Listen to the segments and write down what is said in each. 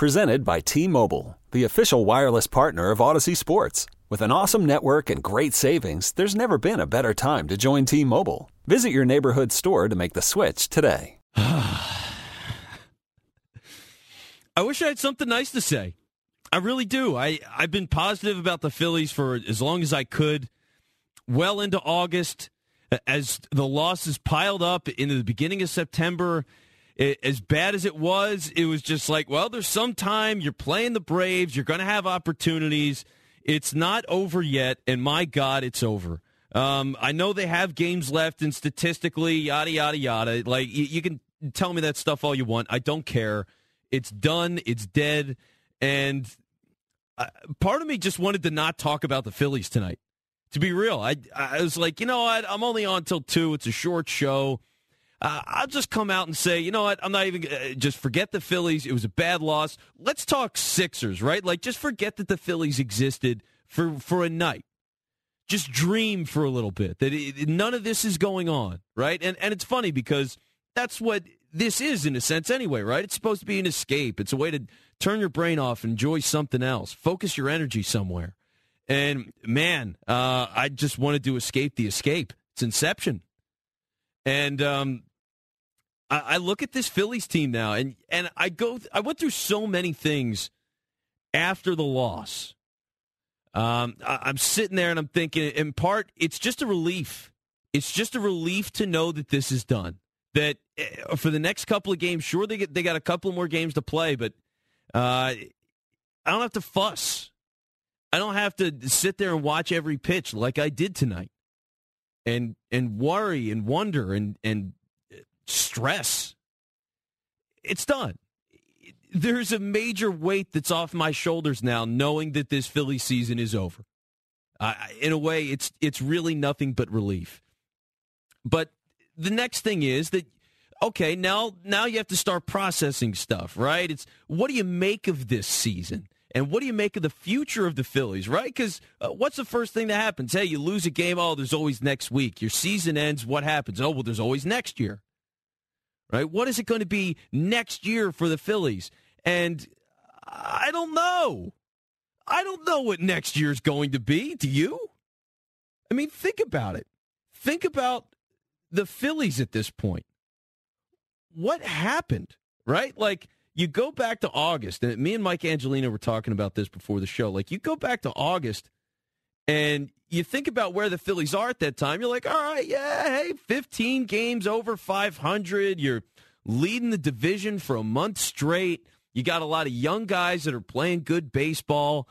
Presented by T Mobile, the official wireless partner of Audacy Sports. With an awesome network and great savings, there's never been a better time to join T Mobile. Visit your neighborhood store to make the switch today. I wish I had something nice to say. I really do. I, I've been positive about the Phillies for as long as I could, well into August. As the losses piled up into the beginning of September, it, as bad as it was, it was just like, well, there's some time. You're playing the Braves. You're going to have opportunities. It's not over yet, and my God, it's over. Um, I know they have games left, and statistically, yada yada yada. Like you, you can tell me that stuff all you want. I don't care. It's done. It's dead. And uh, part of me just wanted to not talk about the Phillies tonight. To be real, I I was like, you know what? I'm only on till two. It's a short show. Uh, I'll just come out and say, you know what? I'm not even uh, just forget the Phillies. It was a bad loss. Let's talk Sixers, right? Like just forget that the Phillies existed for for a night. Just dream for a little bit that it, none of this is going on, right? And and it's funny because that's what this is in a sense anyway, right? It's supposed to be an escape. It's a way to turn your brain off, enjoy something else, focus your energy somewhere. And man, uh, I just wanted to escape the escape. It's Inception. And um, I, I look at this Phillies team now, and and I go, I went through so many things after the loss. Um, I, I'm sitting there and I'm thinking, in part, it's just a relief. It's just a relief to know that this is done. That eh, for the next couple of games, sure they get they got a couple more games to play, but uh, I don't have to fuss. I don't have to sit there and watch every pitch like I did tonight, and and worry and wonder and and stress. It's done. There's a major weight that's off my shoulders now, knowing that this Philly season is over. Uh, in a way, it's it's really nothing but relief. But the next thing is that okay, now now you have to start processing stuff, right? It's what do you make of this season? And what do you make of the future of the Phillies, right? Because uh, what's the first thing that happens? Hey, you lose a game. Oh, there's always next week. Your season ends. What happens? Oh, well, there's always next year, right? What is it going to be next year for the Phillies? And I don't know. I don't know what next year's going to be. Do you? I mean, think about it. Think about the Phillies at this point. What happened, right? Like, you go back to August, and me and Mike Angelino were talking about this before the show. Like, you go back to August, and you think about where the Phillies are at that time. You're like, all right, yeah, hey, 15 games over 500. You're leading the division for a month straight. You got a lot of young guys that are playing good baseball.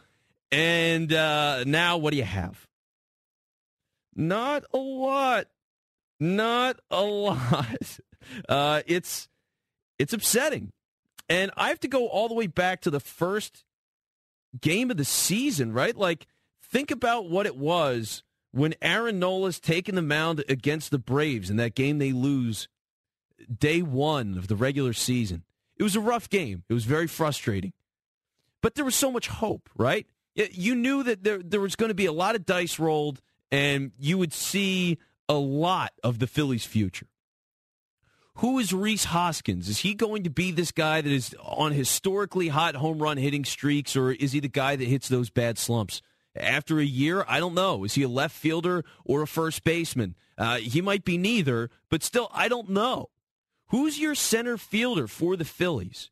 And uh, now, what do you have? Not a lot. Not a lot. Uh, it's it's upsetting. And I have to go all the way back to the first game of the season, right? Like, think about what it was when Aaron Nola's taking the mound against the Braves in that game they lose day one of the regular season. It was a rough game. It was very frustrating. But there was so much hope, right? You knew that there, there was going to be a lot of dice rolled and you would see a lot of the Phillies' future. Who is Rhys Hoskins? Is he going to be this guy that is on historically hot home run hitting streaks, or is he the guy that hits those bad slumps? After a year, I don't know. Is he a left fielder or a first baseman? Uh, he might be neither, but still, I don't know. Who's your center fielder for the Phillies?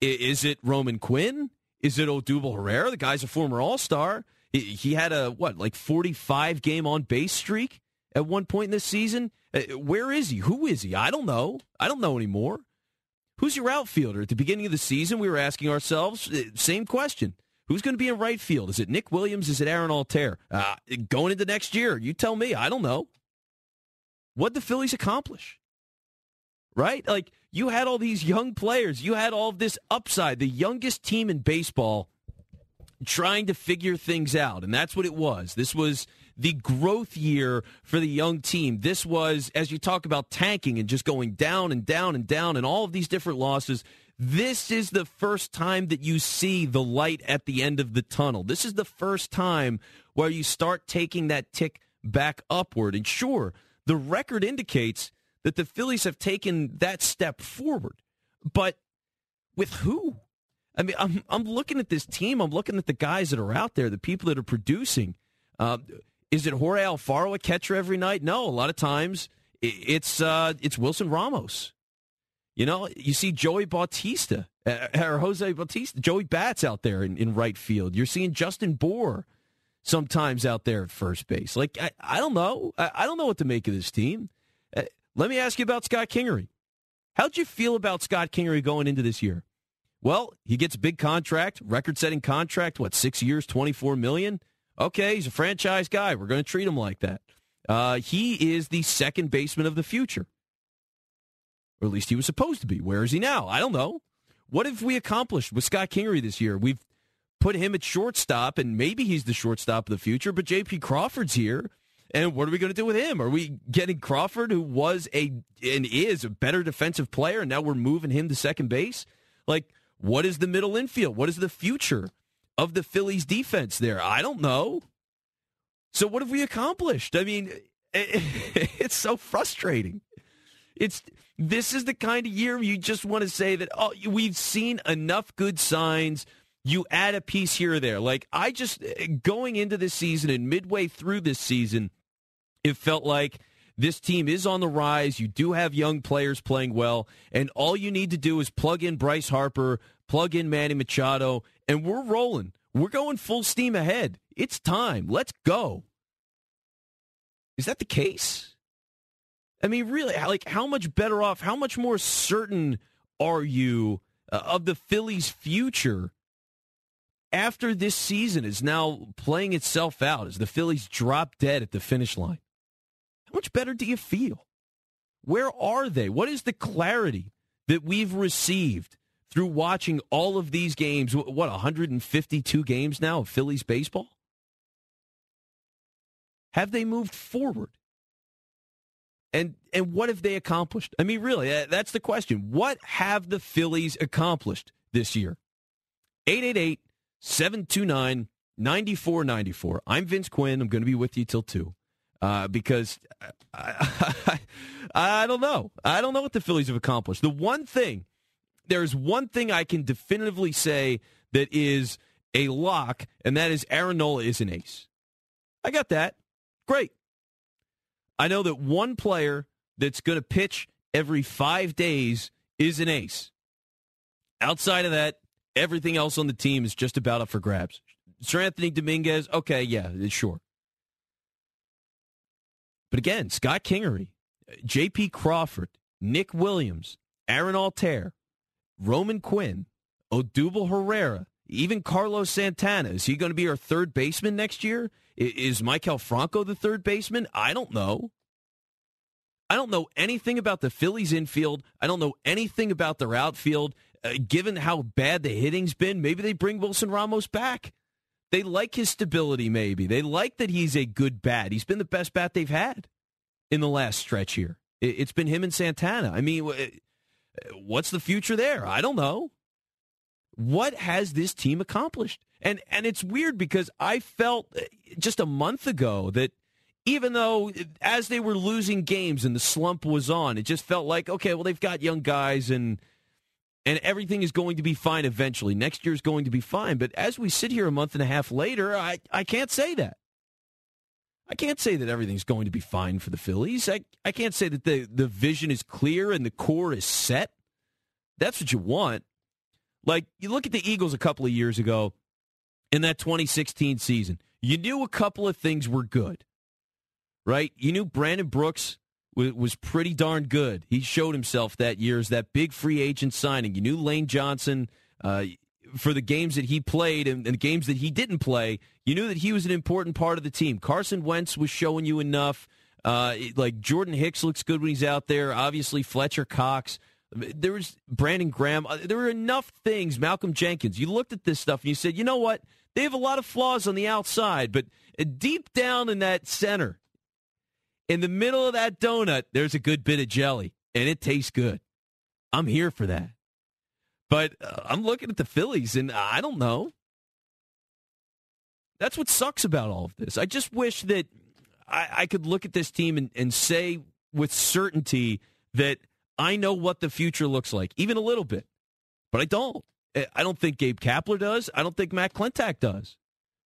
Is it Roman Quinn? Is it Odubel Herrera? The guy's a former All Star. He had a what, like forty-five game on base streak at one point in this season. Uh, where is he? Who is he? I don't know. I don't know anymore. Who's your outfielder? At the beginning of the season, we were asking ourselves, uh, same question. Who's going to be in right field? Is it Nick Williams? Is it Aaron Altherr? Uh, going into next year, you tell me. I don't know. What the Phillies accomplish? Right? Like, you had all these young players. You had all this upside. The youngest team in baseball trying to figure things out. And that's what it was. This was the growth year for the young team. This was, as you talk about tanking and just going down and down and down and all of these different losses. This is the first time that you see the light at the end of the tunnel. This is the first time where you start taking that tick back upward. And sure, the record indicates that the Phillies have taken that step forward. But with who? I mean, I'm I'm looking at this team. I'm looking at the guys that are out there, the people that are producing. Uh, is it Jorge Alfaro a catcher every night? No, a lot of times it's uh, it's Wilson Ramos. You know, you see Joey Bautista uh, or Jose Bautista, Joey Bats out there in, in right field. You're seeing Justin Bour sometimes out there at first base. Like I, I don't know, I, I, don't know what to make of this team. Uh, let me ask you about Scott Kingery. How'd you feel about Scott Kingery going into this year? Well, he gets a big contract, record-setting contract. What six years, twenty-four million? Okay, he's a franchise guy. We're going to treat him like that. Uh, he is the second baseman of the future, or at least he was supposed to be. Where is he now? I don't know. What have we accomplished with Scott Kingery this year? We've put him at shortstop, and maybe he's the shortstop of the future. But J.P. Crawford's here, and what are we going to do with him? Are we getting Crawford, who was a and is a better defensive player, and now we're moving him to second base? Like, what is the middle infield? What is the future of the Phillies defense there? I don't know. So what have we accomplished? I mean, it's so frustrating. It's this is the kind of year you just want to say that oh we've seen enough good signs. You add a piece here or there. Like I just going into this season and midway through this season, it felt like this team is on the rise. You do have young players playing well, and all you need to do is plug in Bryce Harper, plug in Manny Machado, and we're rolling. We're going full steam ahead. It's time. Let's go. Is that the case? I mean, really, like, how much better off, how much more certain are you uh, of the Phillies' future after this season is now playing itself out as the Phillies drop dead at the finish line? How much better do you feel? Where are they? What is the clarity that we've received through watching all of these games? What, 152 games now of Phillies baseball? Have they moved forward? And and what have they accomplished? I mean, really, that's the question. What have the Phillies accomplished this year? 888 729 9494. I'm Vince Quinn. I'm going to be with you till 2 uh, because I, I, I don't know. I don't know what the Phillies have accomplished. The one thing, there's one thing I can definitively say that is a lock, and that is Aaron Nola is an ace. I got that. Great. I know that one player that's going to pitch every five days is an ace. Outside of that, everything else on the team is just about up for grabs. Seranthony Dominguez, okay, yeah, sure. But again, Scott Kingery, J.P. Crawford, Nick Williams, Aaron Altherr, Roman Quinn, Odubel Herrera, even Carlos Santana. Is he going to be our third baseman next year? Is Maikel Franco the third baseman? I don't know. I don't know anything about the Phillies infield. I don't know anything about their outfield. Uh, given how bad the hitting's been, maybe they bring Wilson Ramos back. They like his stability, maybe. They like that he's a good bat. He's been the best bat they've had in the last stretch here. It's been him and Santana. I mean, what's the future there? I don't know. What has this team accomplished? And and it's weird because I felt uh, just a month ago that even though as they were losing games and the slump was on, it just felt like okay, well they've got young guys and and everything is going to be fine eventually. Next year is going to be fine. But as we sit here a month and a half later, I, I can't say that. I can't say that everything's going to be fine for the Phillies. I, I can't say that the, the vision is clear and the core is set. That's what you want. Like, you look at the Eagles a couple of years ago in that 2016 season, you knew a couple of things were good, right? You knew Brandon Brooks was pretty darn good. He showed himself that year as that big free agent signing. You knew Lane Johnson uh, for the games that he played and, and, the games that he didn't play. You knew that he was an important part of the team. Carson Wentz was showing you enough. Uh, like Jordan Hicks looks good when he's out there. Obviously Fletcher Cox. There was Brandon Graham. Uh, there were enough things. Malcolm Jenkins. You looked at this stuff and you said, you know what? They have a lot of flaws on the outside, but deep down in that center, in the middle of that donut, there's a good bit of jelly, and it tastes good. I'm here for that. But uh, I'm looking at the Phillies, and I don't know. That's what sucks about all of this. I just wish that I, I could look at this team and, and say with certainty that I know what the future looks like, even a little bit. But I don't. I don't think Gabe Kapler does. I don't think Matt Klentak does.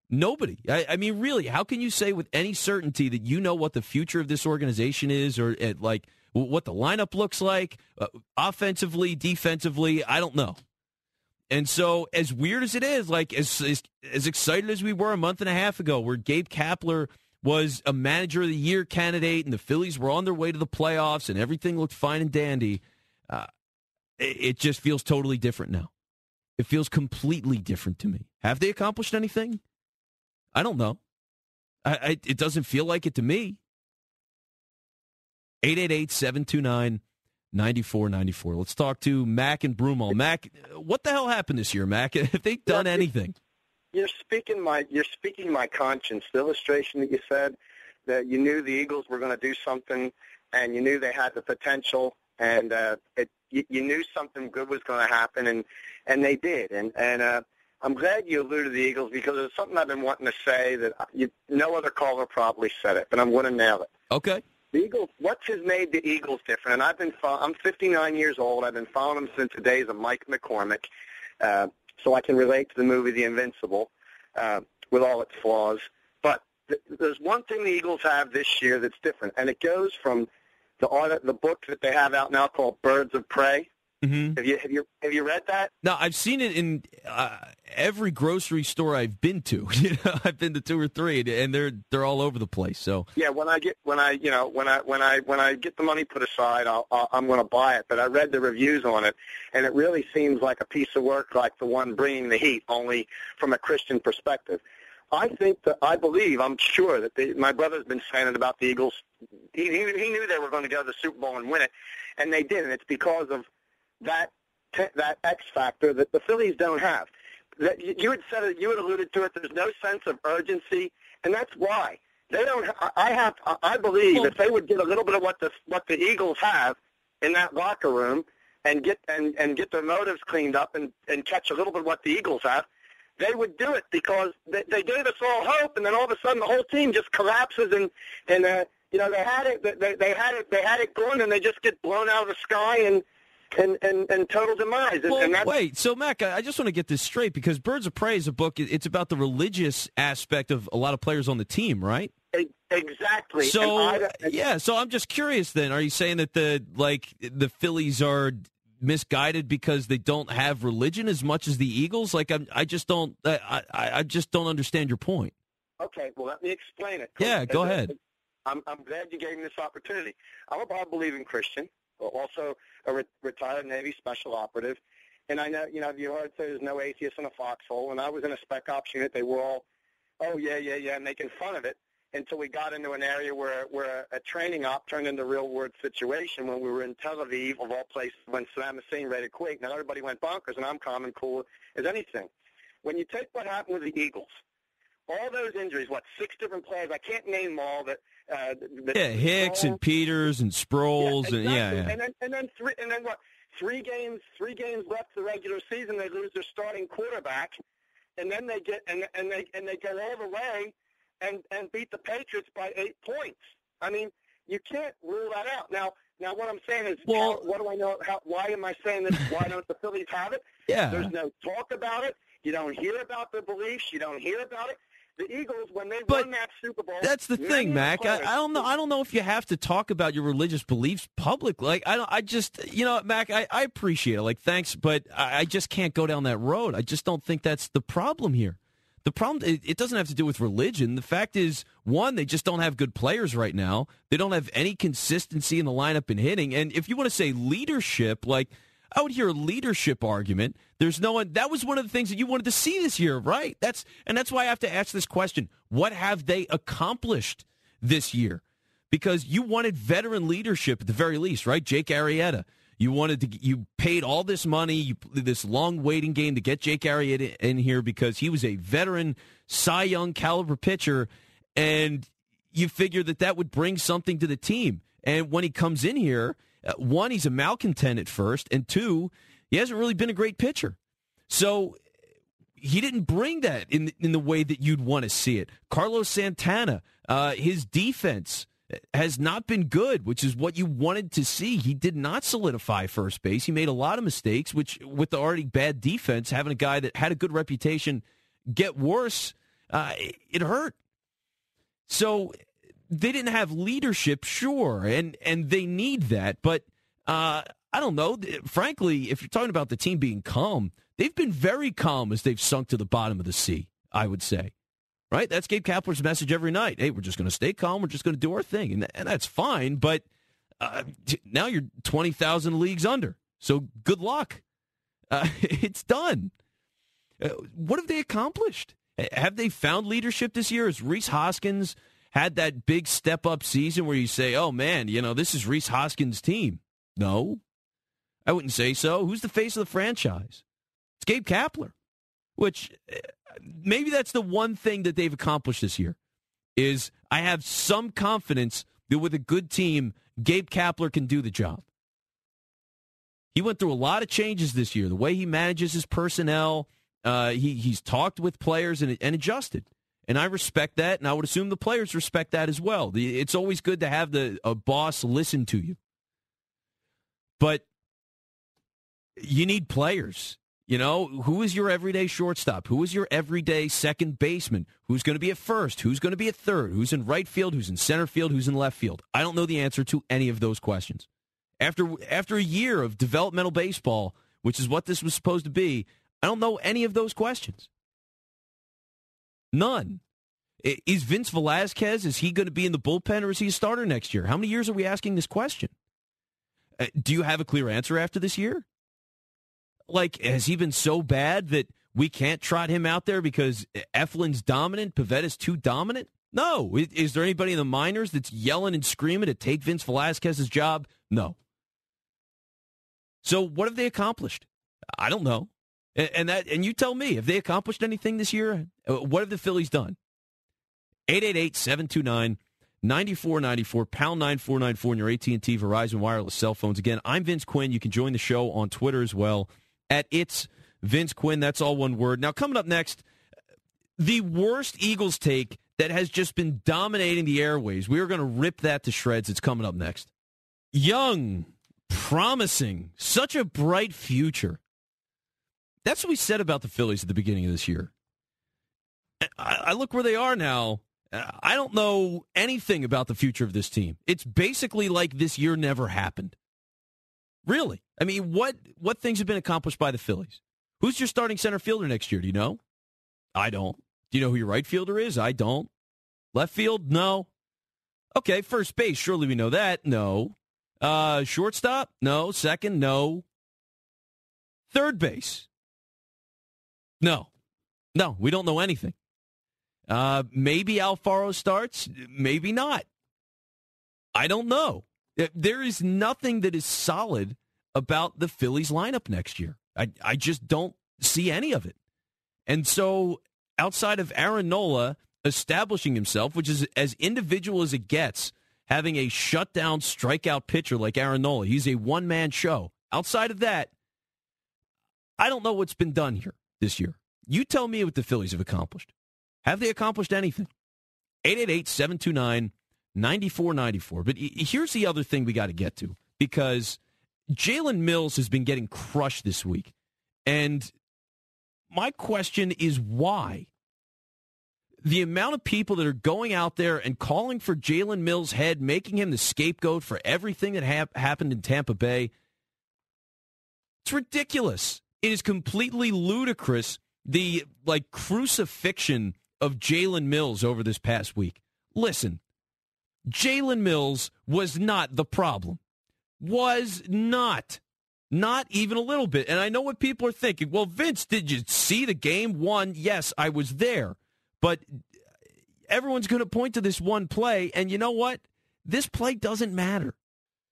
Nobody. I, I, mean, really, how can you say with any certainty that you know what the future of this organization is, or at, like what the lineup looks like, uh, offensively, defensively? I don't know. And so, as weird as it is, like as, as as excited as we were a month and a half ago, where Gabe Kapler was a manager of the year candidate, and the Phillies were on their way to the playoffs, and everything looked fine and dandy. Uh, it, it just feels totally different now. It feels completely different to me. Have they accomplished anything? I don't know. I, I, it doesn't feel like it to me. 888 729 9494. Let's talk to Mac and Broomall. Mac, what the hell happened this year, Mac? Have they done anything? You're speaking my you're speaking my conscience. The illustration that you said that you knew the Eagles were going to do something, and you knew they had the potential, and uh, it, you, you knew something good was going to happen, and and they did. And and uh, I'm glad you alluded to the Eagles because it's something I've been wanting to say that you, no other caller probably said it, but I'm going to nail it. Okay. The Eagles. What has made the Eagles different? And I've been. I'm 59 years old. I've been following them since the days of Mike McCormack, uh, so I can relate to the movie The Invincible, uh, with all its flaws. But th- there's one thing the Eagles have this year that's different, and it goes from the art, the book that they have out now called Birds of Pray. Mm-hmm. Have you have you have you read that? No, I've seen it in uh, every grocery store I've been to. You know, I've been to two or three, and they're they're all over the place. So yeah, when I get when I you know when I when I when I get the money put aside, I'll, I'll I'm going to buy it. But I read the reviews on it, and it really seems like a piece of work like the one bringing the heat, only from a Christian perspective. I think that I believe I'm sure that the, my brother's been saying it about the Eagles. He, he he knew they were going to go to the Super Bowl and win it, and they did. And it's because of that that X factor that the Phillies don't have. That you had said it, you had alluded to it. There's no sense of urgency, and that's why they don't. I have. I believe well, if they would get a little bit of what the what the Eagles have in that locker room, and get and and get their motives cleaned up, and and catch a little bit of what the Eagles have, they would do it because they, they gave us all hope, and then all of a sudden the whole team just collapses, and and uh, you know they had it. They, they had it. They had it going, and they just get blown out of the sky, and and, and, and total demise. Well, and wait, so Mac, I just want to get this straight because Birds of Pray is a book. It's about the religious aspect of a lot of players on the team, right? Exactly. So I, yeah, so I'm just curious. Then, are you saying that the like the Phillies are misguided because they don't have religion as much as the Eagles? Like, I'm, I just don't. I, I, I just don't understand your point. Okay, well, let me explain it. Yeah, go ahead. I'm, I'm glad you gave me this opportunity. I'm a Bible believing Christian but also a re- retired Navy special operative. And I know, you know, you heard say there's no atheists in a foxhole. And I was in a spec ops unit. They were all, oh, yeah, yeah, yeah, making fun of it until we got into an area where, where a training op turned into a real-world situation when we were in Tel Aviv, of all places, when Saddam Hussein to quake. Now, everybody went bonkers, and I'm calm and cool as anything. When you take what happened with the Eagles, all those injuries, what, six different players, I can't name them all, that uh, the, yeah, Hicks and Peters and Sproles yeah, exactly. and yeah, yeah, and then and then three and then what? Three games, three games left the regular season. They lose their starting quarterback, and then they get and and they and they go all the way and and beat the Patriots by eight points. I mean, you can't rule that out. Now, now what I'm saying is, well, how, what do I know? How, why am I saying this? Why don't the Phillies have it? Yeah, there's no talk about it. You don't hear about the beliefs. You don't hear about it the Eagles when they but won that Super Bowl. That's the thing, Mac. I, I, don't know. I don't know if you have to talk about your religious beliefs publicly. Like I don't. I just you know, Mac. I, I appreciate it. Like thanks, but I, I, just can't go down that road. I just don't think that's the problem here. The problem it, it doesn't have to do with religion. The fact is, one, they just don't have good players right now. They don't have any consistency in the lineup and hitting. And if you want to say leadership, like I would hear a leadership argument. There's no one. That was one of the things that you wanted to see this year, right? That's and that's why I have to ask this question: What have they accomplished this year? Because you wanted veteran leadership at the very least, right? Jake Arrieta. You wanted to. You paid all this money, you, this long waiting game to get Jake Arrieta in here because he was a veteran Cy Young caliber pitcher, and you figured that that would bring something to the team. And when he comes in here uh, one, he's a malcontent at first, and two, he hasn't really been a great pitcher. So he didn't bring that in in the way that you'd want to see it. Carlos Santana, uh, his defense has not been good, which is what you wanted to see. He did not solidify first base. He made a lot of mistakes, which with the already bad defense, having a guy that had a good reputation get worse, uh, it hurt. So they didn't have leadership, sure, and and they need that, but uh, I don't know. Frankly, if you're talking about the team being calm, they've been very calm as they've sunk to the bottom of the sea. I would say right? That's Gabe Kapler's message every night. Hey, we're just going to stay calm. We're just going to do our thing, and, and that's fine. But uh, now you're twenty thousand leagues under. So good luck. Uh, it's done. Uh, what have they accomplished? Have they found leadership this year? Is Rhys Hoskins had that big step up season where you say, "Oh man, you know this is Rhys Hoskins' team"? No, I wouldn't say so. Who's the face of the franchise? It's Gabe Kapler, which uh, maybe that's the one thing that they've accomplished this year is I have some confidence that with a good team, Gabe Kapler can do the job. He went through a lot of changes this year. The way he manages his personnel, uh, he he's talked with players and, and adjusted, and I respect that, and I would assume the players respect that as well. The, it's always good to have the a boss listen to you, but you need players. You know, who is your everyday shortstop? Who is your everyday second baseman? Who's going to be at first? Who's going to be at third? Who's in right field? Who's in center field? Who's in left field? I don't know the answer to any of those questions. After after a year of developmental baseball, which is what this was supposed to be, I don't know any of those questions. None. Is Vince Velasquez, is he going to be in the bullpen or is he a starter next year? How many years are we asking this question? Uh, do you have a clear answer after this year? like has he been so bad that we can't trot him out there because Eflin's dominant, Pivetta's too dominant? No. Is there anybody in the minors that's yelling and screaming to take Vince Velasquez's job? No. So what have they accomplished? I don't know. And that and you tell me, have they accomplished anything this year? Uh, what have the Phillies done? 888-729 9494 pound 9494 in your AT&T Verizon wireless cell phones. Again, I'm Vince Quinn. You can join the show on Twitter as well at It's Vince Quinn. That's all one word. Now, coming up next, the worst Eagles take that has just been dominating the airways. We are going to rip that to shreds. It's coming up next. Young, promising, such a bright future. That's what we said about the Phillies at the beginning of this year. I, look where they are now. I don't know anything about the future of this team. It's basically like this year never happened. Really? I mean, what what things have been accomplished by the Phillies? Who's your starting center fielder next year? Do you know? I don't. Do you know who your right fielder is? I don't. Left field? No. Okay, first base, surely we know that. No. Uh, shortstop? No. Second? No. Third base? No. No, we don't know anything. Uh, maybe Alfaro starts, maybe not. I don't know. There is nothing that is solid about the Phillies lineup next year. I, I just don't see any of it. And so, outside of Aaron Nola establishing himself, which is as individual as it gets, having a shutdown strikeout pitcher like Aaron Nola, he's a one man show. Outside of that, I don't know what's been done here this year. You tell me what the Phillies have accomplished. Have they accomplished anything? 888 729 9494. But here's the other thing we got to get to because Jalen Mills has been getting crushed this week. And my question is why? The amount of people that are going out there and calling for Jalen Mills' head, making him the scapegoat for everything that ha- happened in Tampa Bay, it's ridiculous. It is completely ludicrous, the like crucifixion of Jalen Mills over this past week. Listen, Jalen Mills was not the problem. Was not. Not even a little bit. And I know what people are thinking. Well, Vince, did you see the game? One, yes, I was there. But everyone's going to point to this one play. And you know what? This play doesn't matter.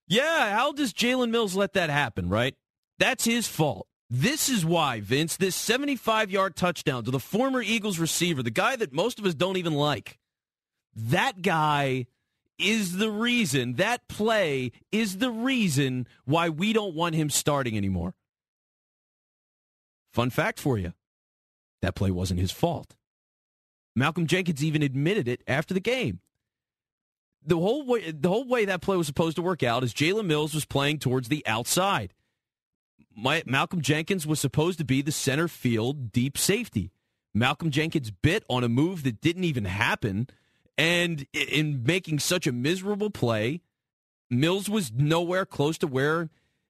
Yeah, how does Jalen Mills let that happen, right? That's his fault. This is why, Vince, this 75 yard touchdown to the former Eagles receiver, the guy that most of us don't even like, that guy is the reason, that play is the reason why we don't want him starting anymore. Fun fact for you that play wasn't his fault. Malcolm Jenkins even admitted it after the game. the whole way the whole way that play was supposed to work out is Jalen Mills was playing towards the outside. My, Malcolm Jenkins was supposed to be the center field deep safety. Malcolm Jenkins bit on a move that didn't even happen, and in making such a miserable play, Mills was nowhere close to where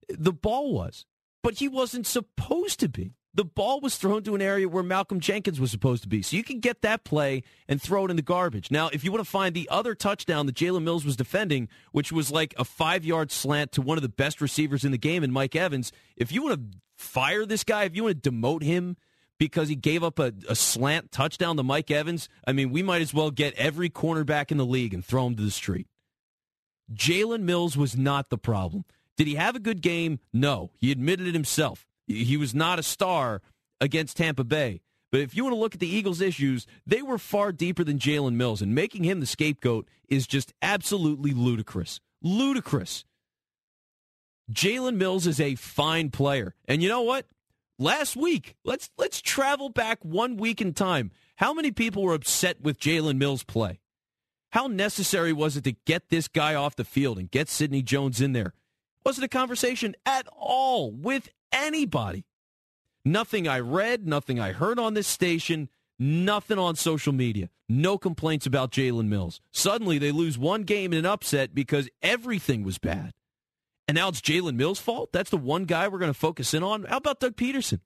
the ball was. But he wasn't supposed to be the ball was thrown to an area where Malcolm Jenkins was supposed to be. So you can get that play and throw it in the garbage. Now, if you want to find the other touchdown that Jalen Mills was defending, which was like a five yard slant to one of the best receivers in the game, and Mike Evans, if you want to fire this guy, if you want to demote him because he gave up a, a slant touchdown to Mike Evans, I mean, we might as well get every cornerback in the league and throw him to the street. Jalen Mills was not the problem. Did he have a good game? No. He admitted it himself. He was not a star against Tampa Bay. But if you want to look at the Eagles' issues, they were far deeper than Jalen Mills, and making him the scapegoat is just absolutely ludicrous. Ludicrous. Jalen Mills is a fine player. And you know what? Last week, let's let's travel back one week in time. How many people were upset with Jalen Mills' play? How necessary was it to get this guy off the field and get Sidney Jones in there? Wasn't a conversation at all with anybody. Nothing I read, nothing I heard on this station, nothing on social media. No complaints about Jalen Mills. Suddenly they lose one game in an upset because everything was bad. And now it's Jalen Mills' fault? That's the one guy we're going to focus in on? How about Doug Pederson?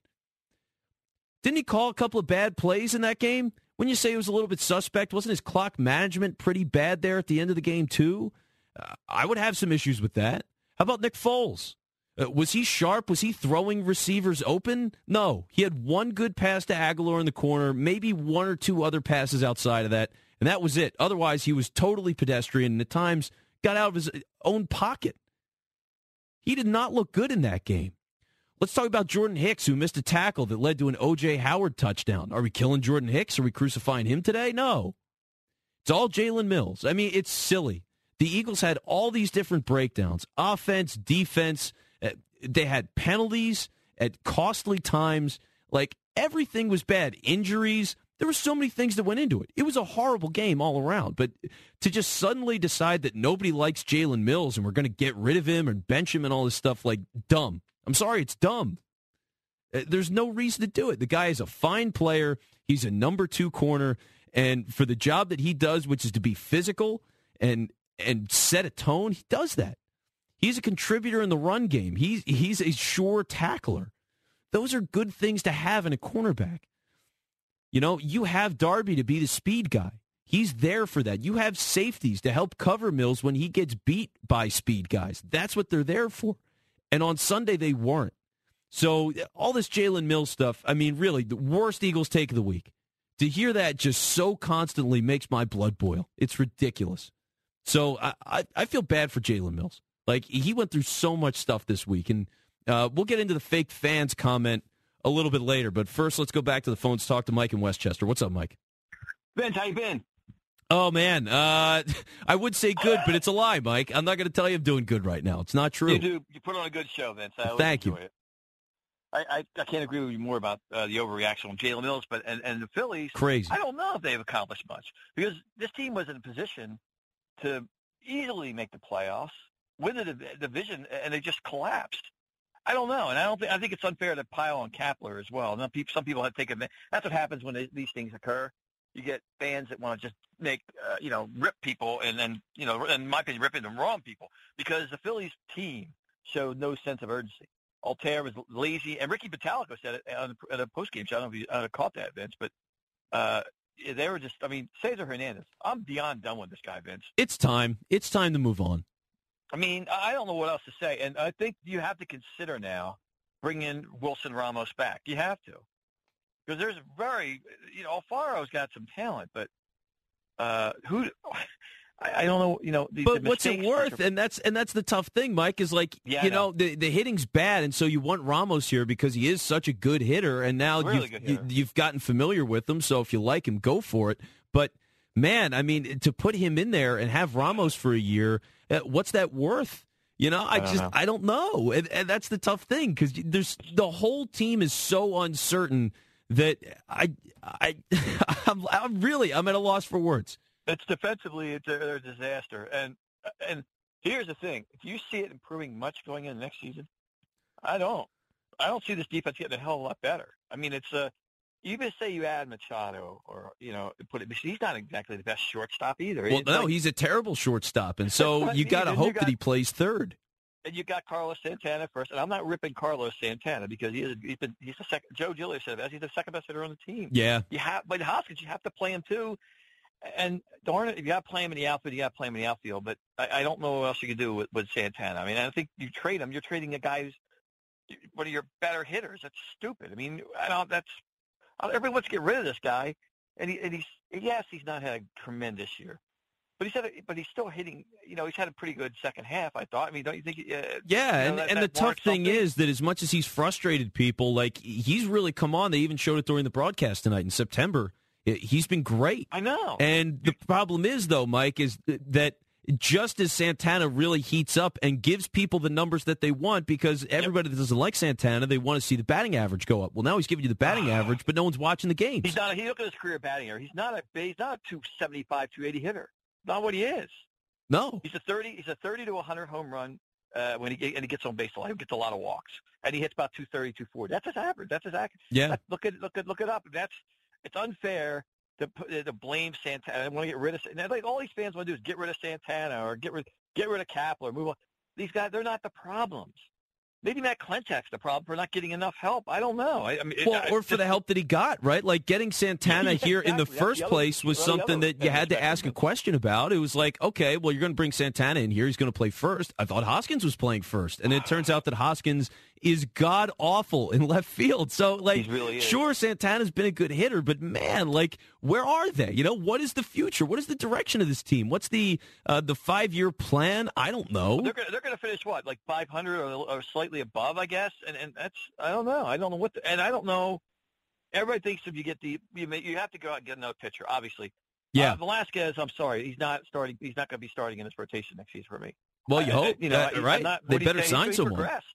Didn't he call a couple of bad plays in that game? When you say he was a little bit suspect, wasn't his clock management pretty bad there at the end of the game, too? Uh, I would have some issues with that. How about Nick Foles? Uh, was he sharp? Was he throwing receivers open? No. He had one good pass to Agholor in the corner, maybe one or two other passes outside of that, and that was it. Otherwise, he was totally pedestrian and at times got out of his own pocket. He did not look good in that game. Let's talk about Jordan Hicks, who missed a tackle that led to an O.J. Howard touchdown. Are we killing Jordan Hicks? Are we crucifying him today? No. It's all Jalen Mills. I mean, it's silly. The Eagles had all these different breakdowns offense, defense they had penalties at costly times. Like everything was bad. Injuries. There were so many things that went into it. It was a horrible game all around. But to just suddenly decide that nobody likes Jalen Mills and we're going to get rid of him and bench him and all this stuff, like dumb. I'm sorry, it's dumb. Uh, there's no reason to do it. The guy is a fine player. He's a number two corner, and for the job that he does, which is to be physical and and set a tone, he does that. He's a contributor in the run game. He's he's a sure tackler. Those are good things to have in a cornerback. You know, you have Darby to be the speed guy. He's there for that. You have safeties to help cover Mills when he gets beat by speed guys. That's what they're there for. And on Sunday they weren't. So all this Jalen Mills stuff, I mean, really, the worst Eagles take of the week. To hear that just so constantly makes my blood boil. It's ridiculous. So I, I, I feel bad for Jalen Mills. Like he went through so much stuff this week, and uh, we'll get into the fake fans comment a little bit later. But first, let's go back to the phones. Talk to Mike in Westchester. What's up, Mike? Vince, how you been? Oh man, uh, I would say good, but it's a lie, Mike. I'm not going to tell you I'm doing good right now. It's not true. You do. You put on a good show, Vince. I Thank you. It. I, I, I can't agree with you more about uh, the overreaction on Jalen Mills, but and, and the Phillies. Crazy. I don't know if they've accomplished much because this team was in a position to easily make the playoffs win the division, and they just collapsed. I don't know, and I don't think I think it's unfair to pile on Kapler as well. Now, people, some people have taken that's what happens when they, these things occur. You get fans that want to just make uh, you know rip people, and then you know, in my opinion, ripping the wrong people because the Phillies team showed no sense of urgency. Altherr was lazy, and Ricky Bottalico said it on, at a post game show. I don't know if you uh, caught that, Vince, but uh, they were just. I mean, Cesar Hernandez. I'm beyond done with this guy, Vince. It's time. It's time to move on. I mean, I don't know what else to say, and I think you have to consider now bringing Wilson Ramos back. You have to, because there's very, you know, Alfaro's got some talent, but uh, who? I, I don't know, you know. The, but the what's it worth? And that's and that's the tough thing, Mike. Is like yeah, you know, know the the hitting's bad, and so you want Ramos here because he is such a good hitter, and now really you've, you, you've gotten familiar with him. So if you like him, go for it. But man, I mean, to put him in there and have Ramos for a year, Uh, what's that worth? You know, I, I just know. I don't know, and, and that's the tough thing because there's the whole team is so uncertain that I I I'm, I'm really I'm at a loss for words. It's defensively, it's a, a disaster. And uh, and here's the thing: if you see it improving much going into next season, I don't. I don't see this defense getting a hell of a lot better. I mean, it's a even say you add Machado or you know put it. He's not exactly the best shortstop either. Well, It's no, like- he's a terrible shortstop, and so you got to you hope that he plays third. and you got Carlos Santana first. And I'm not ripping Carlos Santana because he is he's been he's the second. Joe Giglio said that he's the second best hitter on the team. Yeah, You have, but Hoskins, you have to play him too. And darn it, if you got to play him in the outfield, you got to play him in the outfield. But I, I don't know what else you can do with, with Santana. I mean, I think you trade him. You're trading a guy who's one of your better hitters. That's stupid. I mean, I don't. That's everyone wants to get rid of this guy. And he and he's yes, he's not had a tremendous year, but he's had, a, but he's still hitting. You know, he's had a pretty good second half. I thought. I mean, don't you think? Uh, yeah, you know, and, that- and the tough thing something? is that as much as he's frustrated people, like he's really come on. They even showed it during the broadcast tonight in September. He's been great. I know. And the problem is, though, Mike, is that just as Santana really heats up and gives people the numbers that they want, because everybody that doesn't like Santana, they want to see the batting average go up. Well, now he's giving you the batting average, but no one's watching the games. He's not. A, he look at his career batting average. He's not a. He's not a 275, 280 hitter. Not what he is. no. He's a 30. He's a 30 to 100 home run uh, when he and he gets on base a lot. He gets a lot of walks, and he hits about 230, 240. That's his average. That's his average. Yeah. That, look at look at look it up. That's it's unfair to to blame Santana. I want to get rid of. And like all these fans want to do is get rid of Santana or get rid get rid of Kapler. Move on. These guys, they're not the problems. Maybe Matt Klentak's the problem for not getting enough help. I don't know. I, I mean, it- Well, I- or for the help that he got, right? Like getting Santana Yeah, here in the. That's first the place was something that you had to ask a question about. It was like, okay, well, you're going to bring Santana in here. He's going to play first. I thought Hoskins was playing first, and it turns out that Hoskins is god awful in left field. So, like, really sure, Santana's been a good hitter, but man, like, where are they? You know, what is the future? What is the direction of this team? What's the uh, the five year plan? I don't know. They're gonna, they're going to finish what, like 500 or, or slightly above, I guess. And and that's I don't know. I don't know what. The, and I don't know. Everybody thinks if you get the you may, you have to go out and get another pitcher. Obviously, Yeah. Uh, Velasquez, I'm sorry, he's not starting. He's not going to be starting in this rotation next season for me. well, you I- I- hope, you know, that- right? Not, they what do you better sign someone. progressed.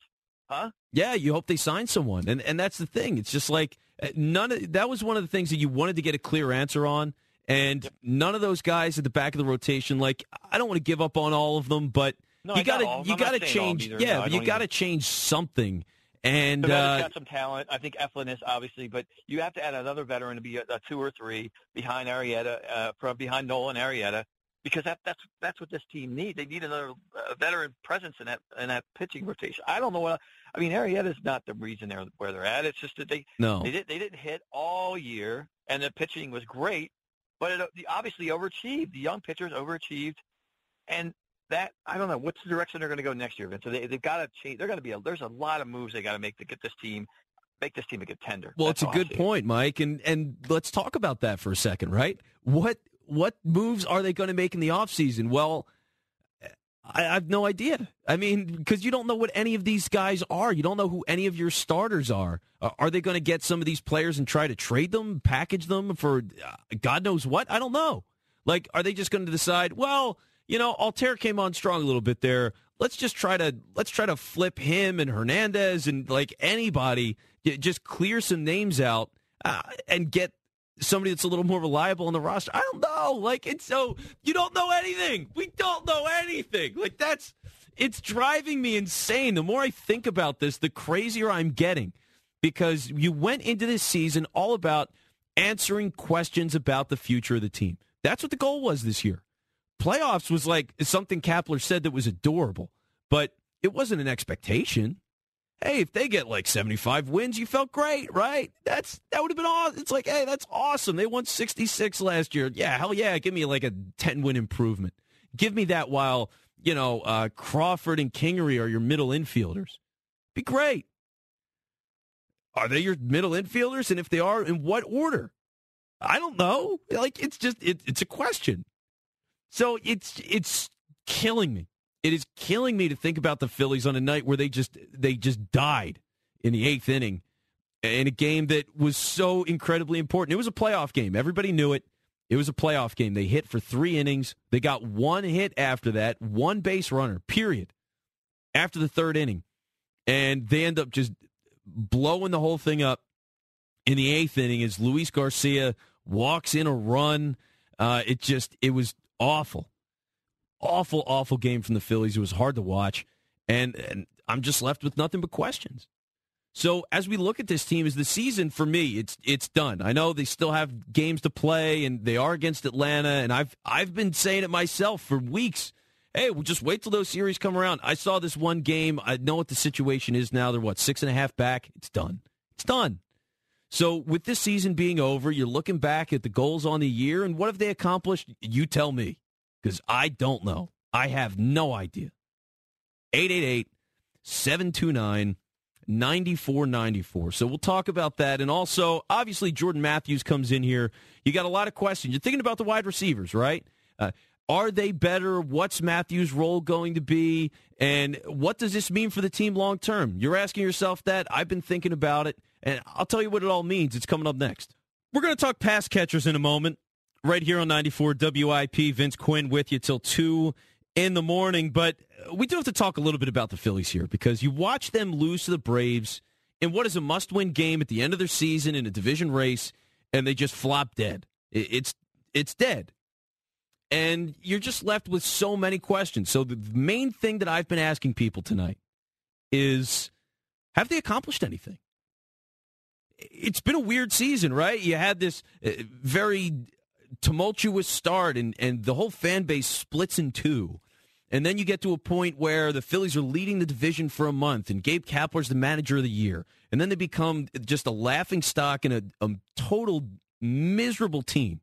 Huh? Yeah, you hope they sign someone, and and that's the thing. It's just like uh, none of that was one of the things that you wanted to get a clear answer on, and none of those guys at the back of the rotation. Like I don't want to give up on all of them, but No, you got got all of to you got to not saying all of them change. Yeah, No, but you got to change something. And Pivetta's uh, got some talent. I think Eflin is obviously, but you have to add another veteran to be a, a two or three behind Arrieta, uh, from behind Nolan Arrieta, because that, that's that's what this team needs. They need another uh, veteran presence in that in that pitching rotation. I don't know what. I mean, Arrieta's not the reason they're where they're at. It's just that they no, they did they didn't hit all year, and the pitching was great, but it obviously overachieved. The young pitchers overachieved, and that I don't know what's the direction they're going to go next year, Vince. So they they've got to change. They're going to be a, there's a lot of moves they got to make to get this team make this team a contender. Well, That's it's a good point, Mike, and and let's talk about that for a second, right? What what moves are they going to make in the offseason? Well, I, I have no idea. I mean, because you don't know what any of these guys are. You don't know who any of your starters are. Are they going to get some of these players and try to trade them, package them for uh, God knows what? I don't know. Like, are they just going to decide? Well, you know, Altherr came on strong a little bit there. Let's just try to let's try to flip him and Hernandez and like anybody. Just clear some names out uh, and get somebody that's a little more reliable on the roster. I don't know. Like it's so you don't know anything. We don't know anything. Like that's it's driving me insane. The more I think about this, the crazier I'm getting because you went into this season all about answering questions about the future of the team. That's what the goal was this year. Playoffs was like something Kapler said that was adorable, but it wasn't an expectation hey, if they get like 75 wins, you felt great, right? That's that would have been awesome. It's like, hey, that's awesome. They won 66 last year. Yeah, hell yeah, give me like a 10 win improvement. Give me that while, you know, uh, Crawford and Kingery are your middle infielders. Be great. Are they your middle infielders? And if they are, in what order? I don't know. Like it's just it, it's a question. So it's it's killing me. It is killing me to think about the Phillies on a night where they just they just died in the eighth inning in a game that was so incredibly important. It was a playoff game. Everybody knew it. It was a playoff game. They hit for three innings. They got one hit after that, one base runner, period, after the third inning. And they end up just blowing the whole thing up in the eighth inning as Luis Garcia walks in a run. Uh, it just it was awful, awful, awful game from the Phillies. It was hard to watch, and, and I'm just left with nothing but questions. So as we look at this team, is the season for me, it's it's done. I know they still have games to play, and they are against Atlanta, and I've I've been saying it myself for weeks. Hey, we'll just wait till those series come around. I saw this one game. I know what the situation is now. They're what six and a half back. It's done. It's done. So with this season being over, you're looking back at the goals on the year, and what have they accomplished? You tell me, because I don't know. I have no idea. 888 729 9494. So we'll talk about that. And also, obviously, Jordan Matthews comes in here. You got a lot of questions. You're thinking about the wide receivers, right? Uh, are they better? What's Matthews' role going to be? And what does this mean for the team long term? You're asking yourself that. I've been thinking about it, and I'll tell you what it all means. It's coming up next. We're going to talk pass catchers in a moment, right here on 94 WIP. Vince Quinn with you till 2 in the morning. But we do have to talk a little bit about the Phillies here because you watch them lose to the Braves in what is a must win game at the end of their season in a division race, and they just flop dead. It's, it's dead. And you're just left with so many questions. So the main thing that I've been asking people tonight is have they accomplished anything? It's been a weird season, right? You had this uh, very tumultuous start, and, and the whole fan base splits in two. And then you get to a point where the Phillies are leading the division for a month, and Gabe Kapler's the manager of the year. And then they become just a laughing stock and a, a total miserable team.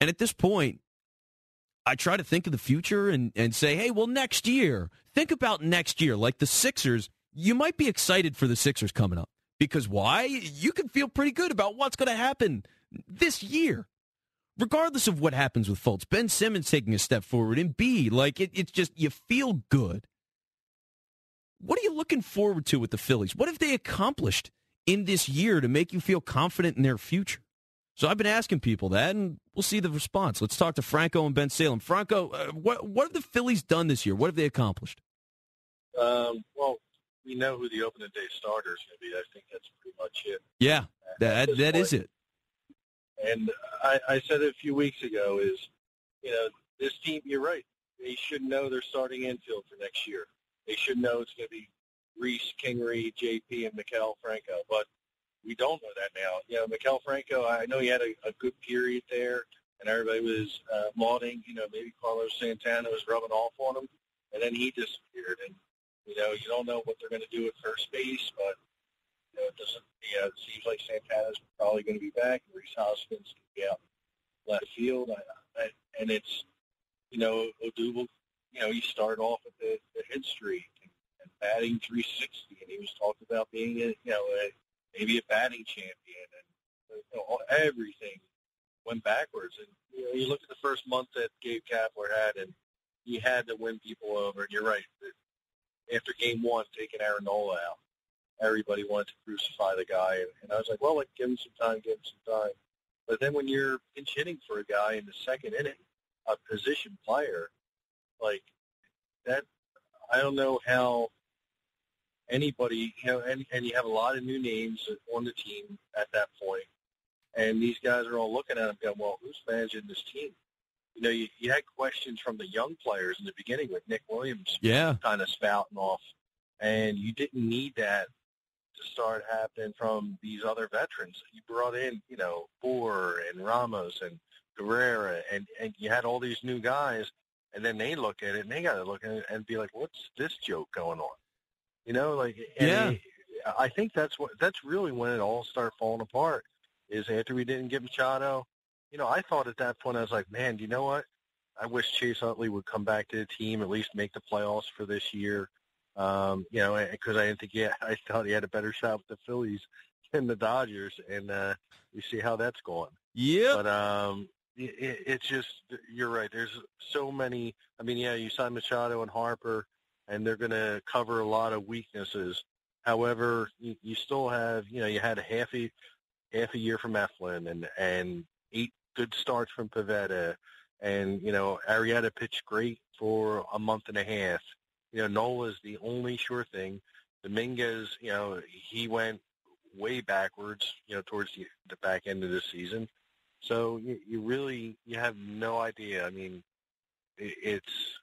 And at this point, I try to think of the future and, and say, hey, well, next year, think about next year. Like the Sixers, you might be excited for the Sixers coming up. Because why? You can feel pretty good about what's going to happen this year. Regardless of what happens with Fultz, Ben Simmons taking a step forward, and B, like it, it's just you feel good. What are you looking forward to with the Phillies? What have they accomplished in this year to make you feel confident in their future? So I've been asking people that, and we'll see the response. Let's talk to Franco and Bensalem. Franco, uh, what what have the Phillies done this year? What have they accomplished? Um, well, we know who the opening day starter is going to be. I think that's pretty much it. Yeah, that that is it. And I, I said it a few weeks ago is, you know, this team. You're right. They should know their starting infield for next year. They should know it's going to be Rhys, Kingery, JP, and Maikel Franco. But we don't know that now. You know, Maikel Franco. I know he had a, a good period there, and everybody was uh, lauding. You know, maybe Carlos Santana was rubbing off on him, and then he disappeared. And you know, you don't know what they're going to do at first base, but you know, it doesn't. Yeah, it seems like Santana's probably going to be back, Rhys Hoskins can be out left field, I, I, and it's you know Odubel. You know, he started off with the, the hit streak and, and batting 360, and he was talked about being a you know a, maybe a batting champion, and you know, everything went backwards. And you know, you look at the first month that Gabe Kapler had, and he had to win people over. And you're right after game one, taking Aaron Nola out, everybody wanted to crucify the guy. And, and I was like, well, like, give him some time, give him some time. But then when you're pinch hitting for a guy in the second inning, a position player, like that, I don't know how anybody, you know, and, and you have a lot of new names on the team at that point, and these guys are all looking at him going, well, who's managing this team? You know, you, you had questions from the young players in the beginning with Nick Williams yeah. kind of spouting off, and you didn't need that to start happening from these other veterans. You brought in, you know, Bour and Ramos and Cabrera, and, and you had all these new guys, and then they look at it and they got to look at it and be like, what's this joke going on? You know, like, yeah. It, I think that's what that's really when it all started falling apart. Is after we didn't get Machado, you know, I thought at that point, I was like, man, do you know what? I wish Chase Utley would come back to the team, at least make the playoffs for this year. Um, you know, because I didn't think he had, I thought he had a better shot with the Phillies than the Dodgers, and uh, we see how that's going. Yeah. But um, it, it's just you're right. There's so many. I mean, yeah, you signed Machado and Harper, and they're going to cover a lot of weaknesses. However, you, you still have, you know, you had a half a half a year from Eflin and and eight good starts from Pivetta, and you know Arrieta pitched great for a month and a half. You know Nola is the only sure thing. Dominguez, you know, he went way backwards, you know, towards the, the back end of the season. So you, you really you have no idea. I mean, it, it's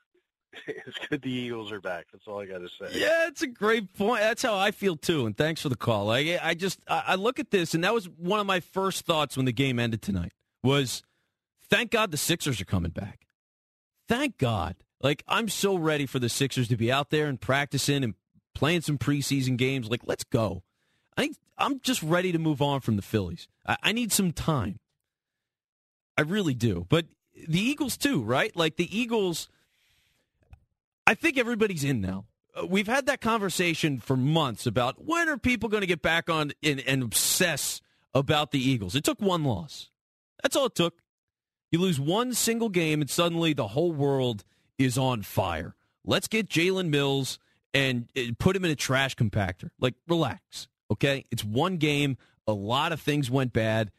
it's good the Eagles are back. That's all I got to say. Yeah, it's a great point. That's how I feel too. And thanks for the call. I, I just I look at this, and that was one of my first thoughts when the game ended tonight. Was thank God the Sixers are coming back. Thank God. Like I'm so ready for the Sixers to be out there and practicing and playing some preseason games. Like let's go. I, I'm just ready to move on from the Phillies. I, I need some time. I really do. But the Eagles too, right? Like the Eagles I think everybody's in now. Uh, we've had that conversation for months about when are people going to get back on and, and obsess about the Eagles. It took one loss. That's all it took. You lose one single game, and suddenly the whole world is on fire. Let's get Jalen Mills and put him in a trash compactor. Like, relax, okay? It's one game. A lot of things went bad.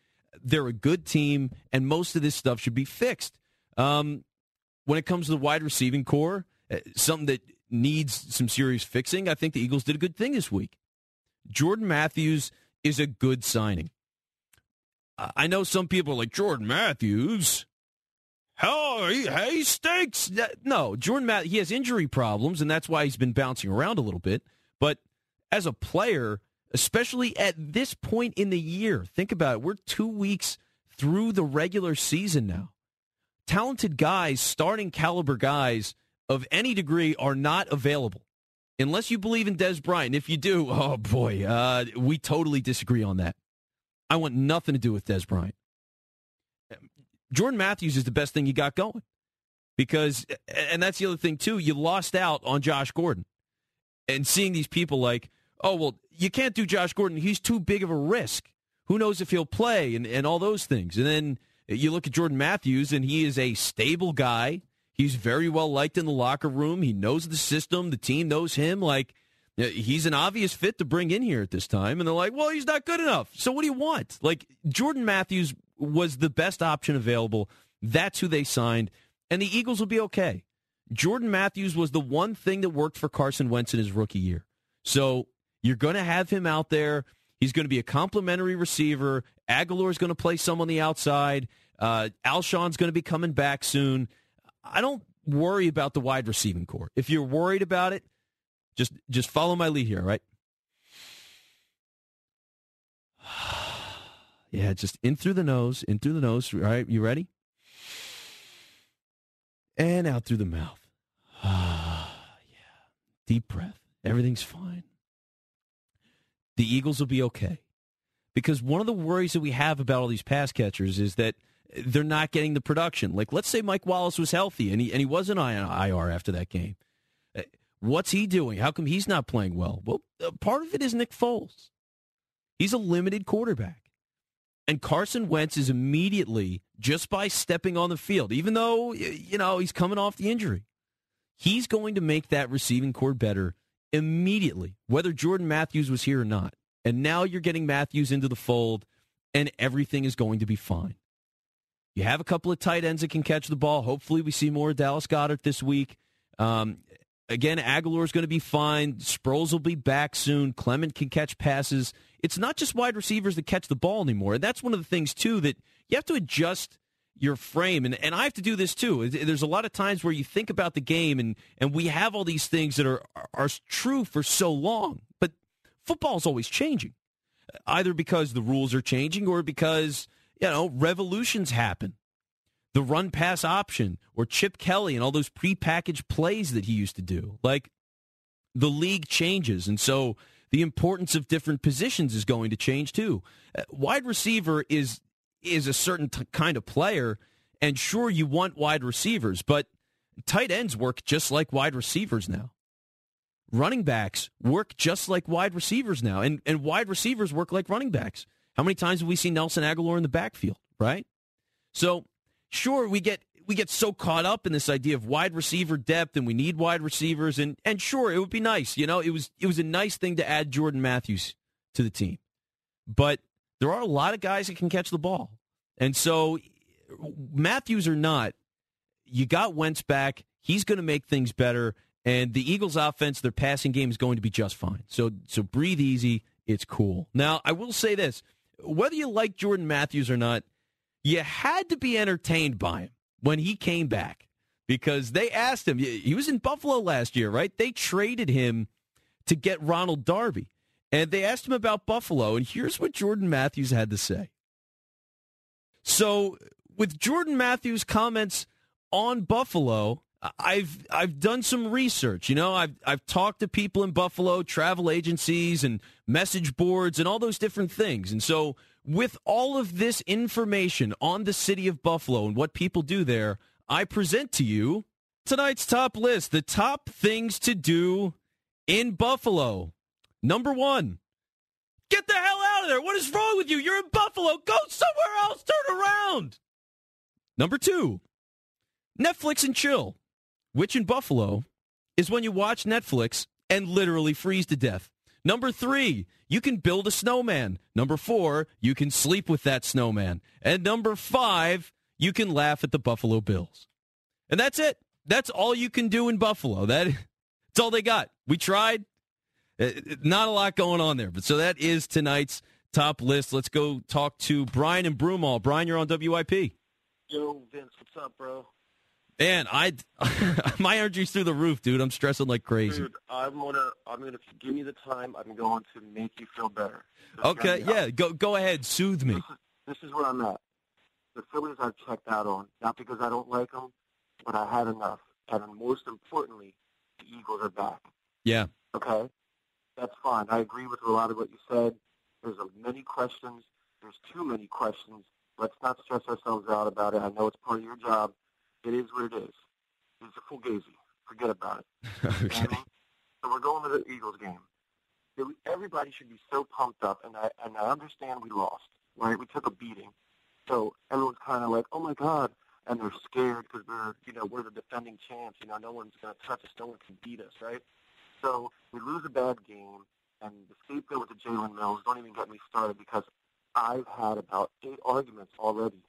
They're a good team, and most of this stuff should be fixed. Um, when it comes to the wide receiving core, uh, something that needs some serious fixing. I think the Eagles did a good thing this week. Jordan Matthews is a good signing. I know some people like Jordan Matthews. Hell, he, he stinks. No, Jordan Matt he has injury problems, and that's why he's been bouncing around a little bit. But as a player, especially at this point in the year, think about it. We're two weeks through the regular season now. Talented guys, starting caliber guys, of any degree are not available. Unless you believe in Dez Bryant. If you do, oh boy, uh, we totally disagree on that. I want nothing to do with Dez Bryant. Jordan Matthews is the best thing you got going. Because, and that's the other thing too, you lost out on Josh Gordon. And seeing these people like, oh, well, you can't do Josh Gordon. He's too big of a risk. Who knows if he'll play and, and all those things. And then you look at Jordan Matthews, and he is a stable guy He's very well liked in the locker room. He knows the system. The team knows him. Like, he's an obvious fit to bring in here at this time. And they're like, well, he's not good enough. So what do you want? Like, Jordan Matthews was the best option available. That's who they signed. And the Eagles will be okay. Jordan Matthews was the one thing that worked for Carson Wentz in his rookie year. So you're going to have him out there. He's going to be a complimentary receiver. Agholor is going to play some on the outside. Uh, Alshon's going to be coming back soon. I don't worry about the wide receiving core. If you're worried about it, just just follow my lead here, right? yeah, just in through the nose, in through the nose. All right, you ready? And out through the mouth. Ah, yeah. Deep breath. Everything's fine. The Eagles will be okay. Because one of the worries that we have about all these pass catchers is that – they're not getting the production. Like, let's say Mike Wallace was healthy and he and he wasn't on IR after that game. What's he doing? How come he's not playing well? Well, uh, part of it is Nick Foles. He's a limited quarterback. And Carson Wentz is immediately, just by stepping on the field, even though, you know, he's coming off the injury, he's going to make that receiving core better immediately, whether Jordan Matthews was here or not. And now you're getting Matthews into the fold, and everything is going to be fine. You have a couple of tight ends that can catch the ball. Hopefully, we see more Dallas Goedert this week. Um, again, Agholor is going to be fine. Sproles will be back soon. Clement can catch passes. It's not just wide receivers that catch the ball anymore. And that's one of the things, too, that you have to adjust your frame. And, and I have to do this, too. There's a lot of times where you think about the game, and, and we have all these things that are, are true for so long. But football is always changing, either because the rules are changing or because – you know, revolutions happen. The run pass option or Chip Kelly and all those prepackaged plays that he used to do. Like the league changes. And so the importance of different positions is going to change too. Uh, wide receiver is is a certain t- kind of player and sure you want wide receivers, but tight ends work just like wide receivers now. Running backs work just like wide receivers now and and wide receivers work like running backs. How many times have we seen Nelson Agholor in the backfield, right? So, sure, we get we get so caught up in this idea of wide receiver depth and we need wide receivers and and sure, it would be nice, you know, it was it was a nice thing to add Jordan Matthews to the team. But there are a lot of guys that can catch the ball. And so Matthews or not, you got Wentz back. He's going to make things better. And the Eagles' offense, their passing game is going to be just fine. So, so breathe easy. It's cool. Now, I will say this: whether you like Jordan Matthews or not, you had to be entertained by him when he came back because they asked him. He was in Buffalo last year, right? They traded him to get Ronald Darby. And they asked him about Buffalo, and here's what Jordan Matthews had to say. So, with Jordan Matthews' comments on Buffalo, I've I've done some research. You know, I've I've talked to people in Buffalo, travel agencies and message boards and all those different things. And so with all of this information on the city of Buffalo and what people do there, I present to you tonight's top list, the top things to do in Buffalo. Number 1. Get the hell out of there. What is wrong with you? You're in Buffalo. Go somewhere else. Turn around. Number 2. Netflix and chill which in Buffalo is when you watch Netflix and literally freeze to death. Number three, you can build a snowman. Number four, you can sleep with that snowman. And number five, you can laugh at the Buffalo Bills. And that's it. That's all you can do in Buffalo. That, that's all they got. We tried. Uh, not a lot going on there. But so that is tonight's top list. Let's go talk to Brian and Broomall. Brian, you're on WIP. Yo, Vince, what's up, bro? Man, I my energy's through the roof, dude. I'm stressing like crazy. Dude, I'm gonna I'm gonna give me the time. I'm going to make you feel better. Just okay, yeah, go go ahead, soothe me. This is, this is where I'm at. The Phillies I've checked out on, not because I don't like them, but I had enough. And most importantly, the Eagles are back. Yeah. Okay, that's fine. I agree with a lot of what you said. There's a, many questions. There's too many questions. Let's not stress ourselves out about it. I know it's part of your job. It is what it is. It's a fugazi. Forget about it. okay. so we're going to the Eagles game. Everybody should be so pumped up, and I and I understand we lost. Right? We took a beating, so everyone's kind of like, "Oh my God!" and they're scared because we're you know we're the defending champs. You know, no one's going to touch us. No one can beat us. Right? So we lose a bad game, and the scapegoat with the Jalen Mills. Don't even get me started because I've had about eight arguments already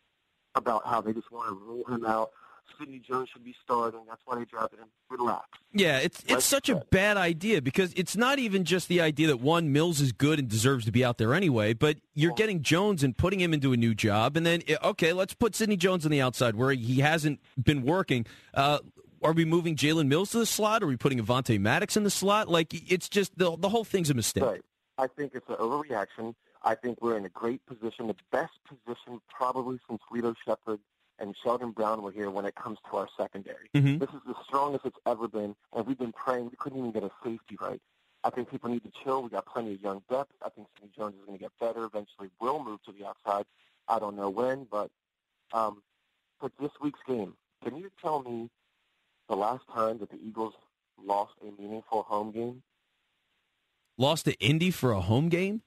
about how they just want to rule him out Sidney Jones should be starting. That's why they drafted him. Relax. Yeah, it's it's such a bad idea because it's not even just the idea that one Mills is good and deserves to be out there anyway, but you're getting Jones and putting him into a new job, and then eh, okay, let's put Sidney Jones on the outside where he hasn't been working. Uh, are we moving Jalen Mills to the slot? Are we putting Avonte Maddox in the slot? Like it's just the the whole thing's a mistake. Right. I think it's an overreaction. I think we're in a great position, the best position probably since Lito Sheppard and Sheldon Brown were here when it comes to our secondary. Mm-hmm. This is the strongest it's ever been, and we've been praying we couldn't even get a safety right. I think people need to chill. We got plenty of young depth. I think Sidney Jones is going to get better. Eventually, will move to the outside. I don't know when, but um, for this week's game, can you tell me the last time that the Eagles lost a meaningful home game? Lost to Indy for a home game?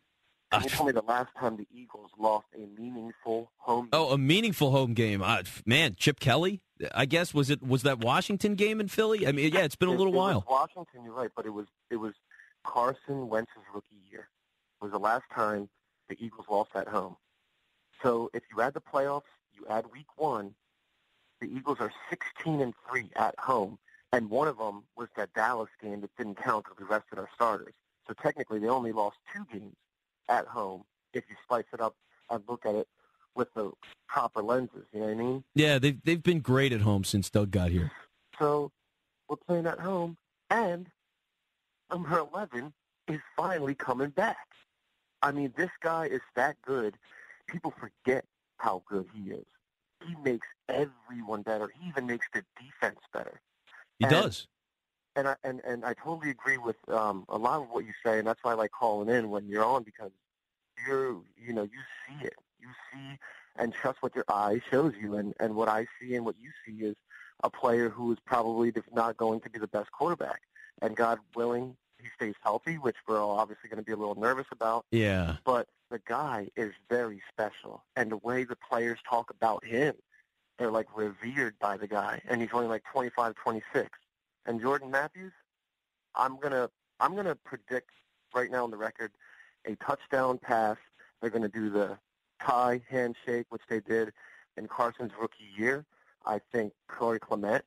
Can you tell me the last time the Eagles lost a meaningful home game? Oh, a meaningful home game. Uh, man, Chip Kelly, I guess was it was that Washington game in Philly? I mean, yeah, it's been a little it, it while. Washington, you're right, but it was it was Carson Wentz's rookie year. It was the last time the Eagles lost at home. So if you add the playoffs, you add week 1, the Eagles are 16 and 3 at home, and one of them was that Dallas game that didn't count because we rested our starters. So technically they only lost two games at home if you slice it up and look at it with the proper lenses. You know what I mean? Yeah, they've they've been great at home since Doug got here. So we're playing at home, and number eleven is finally coming back. I mean, this guy is that good. People forget how good he is. He makes everyone better. He even makes the defense better. He and, does and I and, and I totally agree with um, a lot of what you say, and that's why I like calling in when you're on because you're you know you see it, you see and trust what your eye shows you, and and what I see and what you see is a player who is probably not going to be the best quarterback, and God willing, he stays healthy, which we're all obviously going to be a little nervous about. Yeah, but the guy is very special, and the way the players talk about him, they're like revered by the guy, and he's only like 25, 26 and Jordan Matthews, I'm gonna I'm gonna predict right now on the record a touchdown pass. They're gonna do the tie handshake, which they did in Carson's rookie year. I think Corey Clement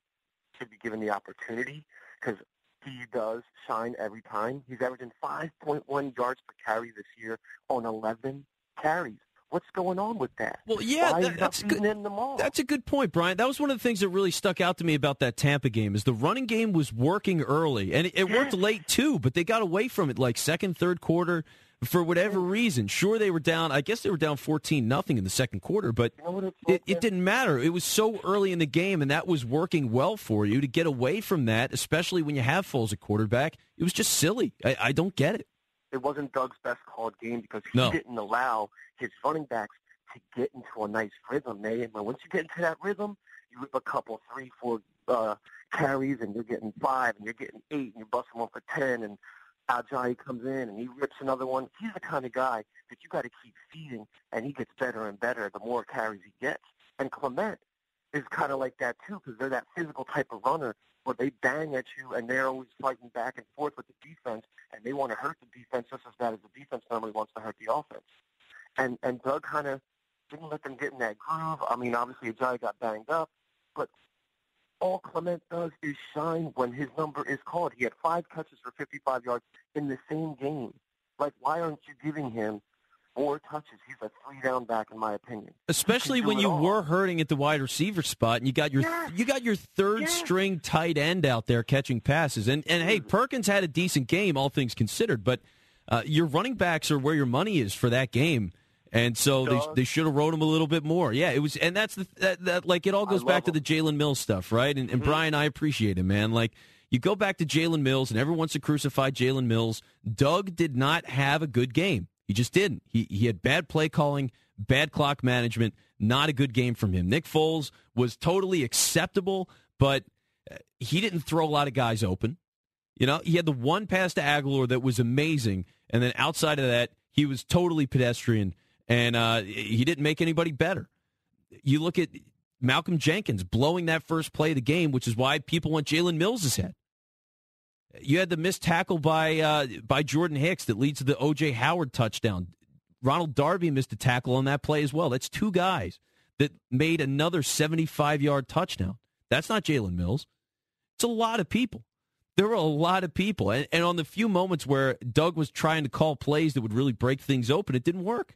should be given the opportunity because he does shine every time. He's averaging 5.1 yards per carry this year on 11 carries. What's going on with that? Well, yeah, that, is good. beating them all? That's a good point, Brian. That was one of the things that really stuck out to me about that Tampa game is the running game was working early, and it, it worked late too. But they got away from it like second, third quarter for whatever reason. Sure, they were down. I guess they were down fourteen nothing in the second quarter, but it, it didn't matter. It was so early in the game, and that was working well for you to get away from that, especially when you have Foles at quarterback. It was just silly. I, I don't get it. it wasn't Doug's best called game because he No. didn't allow his running backs to get into a nice rhythm. They, and once you get into that rhythm, you whip a couple, three, four uh, carries, and you're getting five, and you're getting eight, and you're busting one for ten, and Ajayi comes in and he rips another one. He's the kind of guy that you got to keep feeding, and he gets better and better the more carries he gets. And Clement is kind of like that too because they're that physical type of runner where they bang at you and they're always fighting back and forth with the defense, and they want to hurt the defense just as bad as the defense normally wants to hurt the offense. And and Doug kind of didn't let them get in that groove. I mean, obviously Ajayi got banged up, but all Clement does is shine when his number is called. He had five catches for 55 yards in the same game. Like, why aren't you giving him more touches? He's a three-down back, in my opinion. Especially when you all. were hurting at the wide receiver spot, and you got your Yes. you got your third Yes. string tight end out there catching passes. And and hey, Perkins had a decent game, all things considered. But uh, your running backs are where your money is for that game, and so they they should have rode him a little bit more. Yeah, it was, and that's the that, that like it all goes back love to the Jalen Mills stuff, right? And, and Brian, I appreciate it, man. Like. You go back to Jalen Mills, and everyone wants to crucify Jalen Mills. Doug did not have a good game. He just didn't. He he had bad play calling, bad clock management, not a good game from him. Nick Foles was totally acceptable, but uh, he didn't throw a lot of guys open. You know, he had the one pass to Agholor that was amazing, and then outside of that, he was totally pedestrian, and uh, he didn't make anybody better. You look at Malcolm Jenkins blowing that first play of the game, which is why people want Jalen Mills' head. You had the missed tackle by uh, by Jordan Hicks that leads to the O.J. Howard touchdown. Ronald Darby missed a tackle on that play as well. That's two guys that made another 75 yard touchdown. That's not Jalen Mills. It's a lot of people. There were a lot of people. And, and on the few moments where Doug was trying to call plays that would really break things open, it didn't work.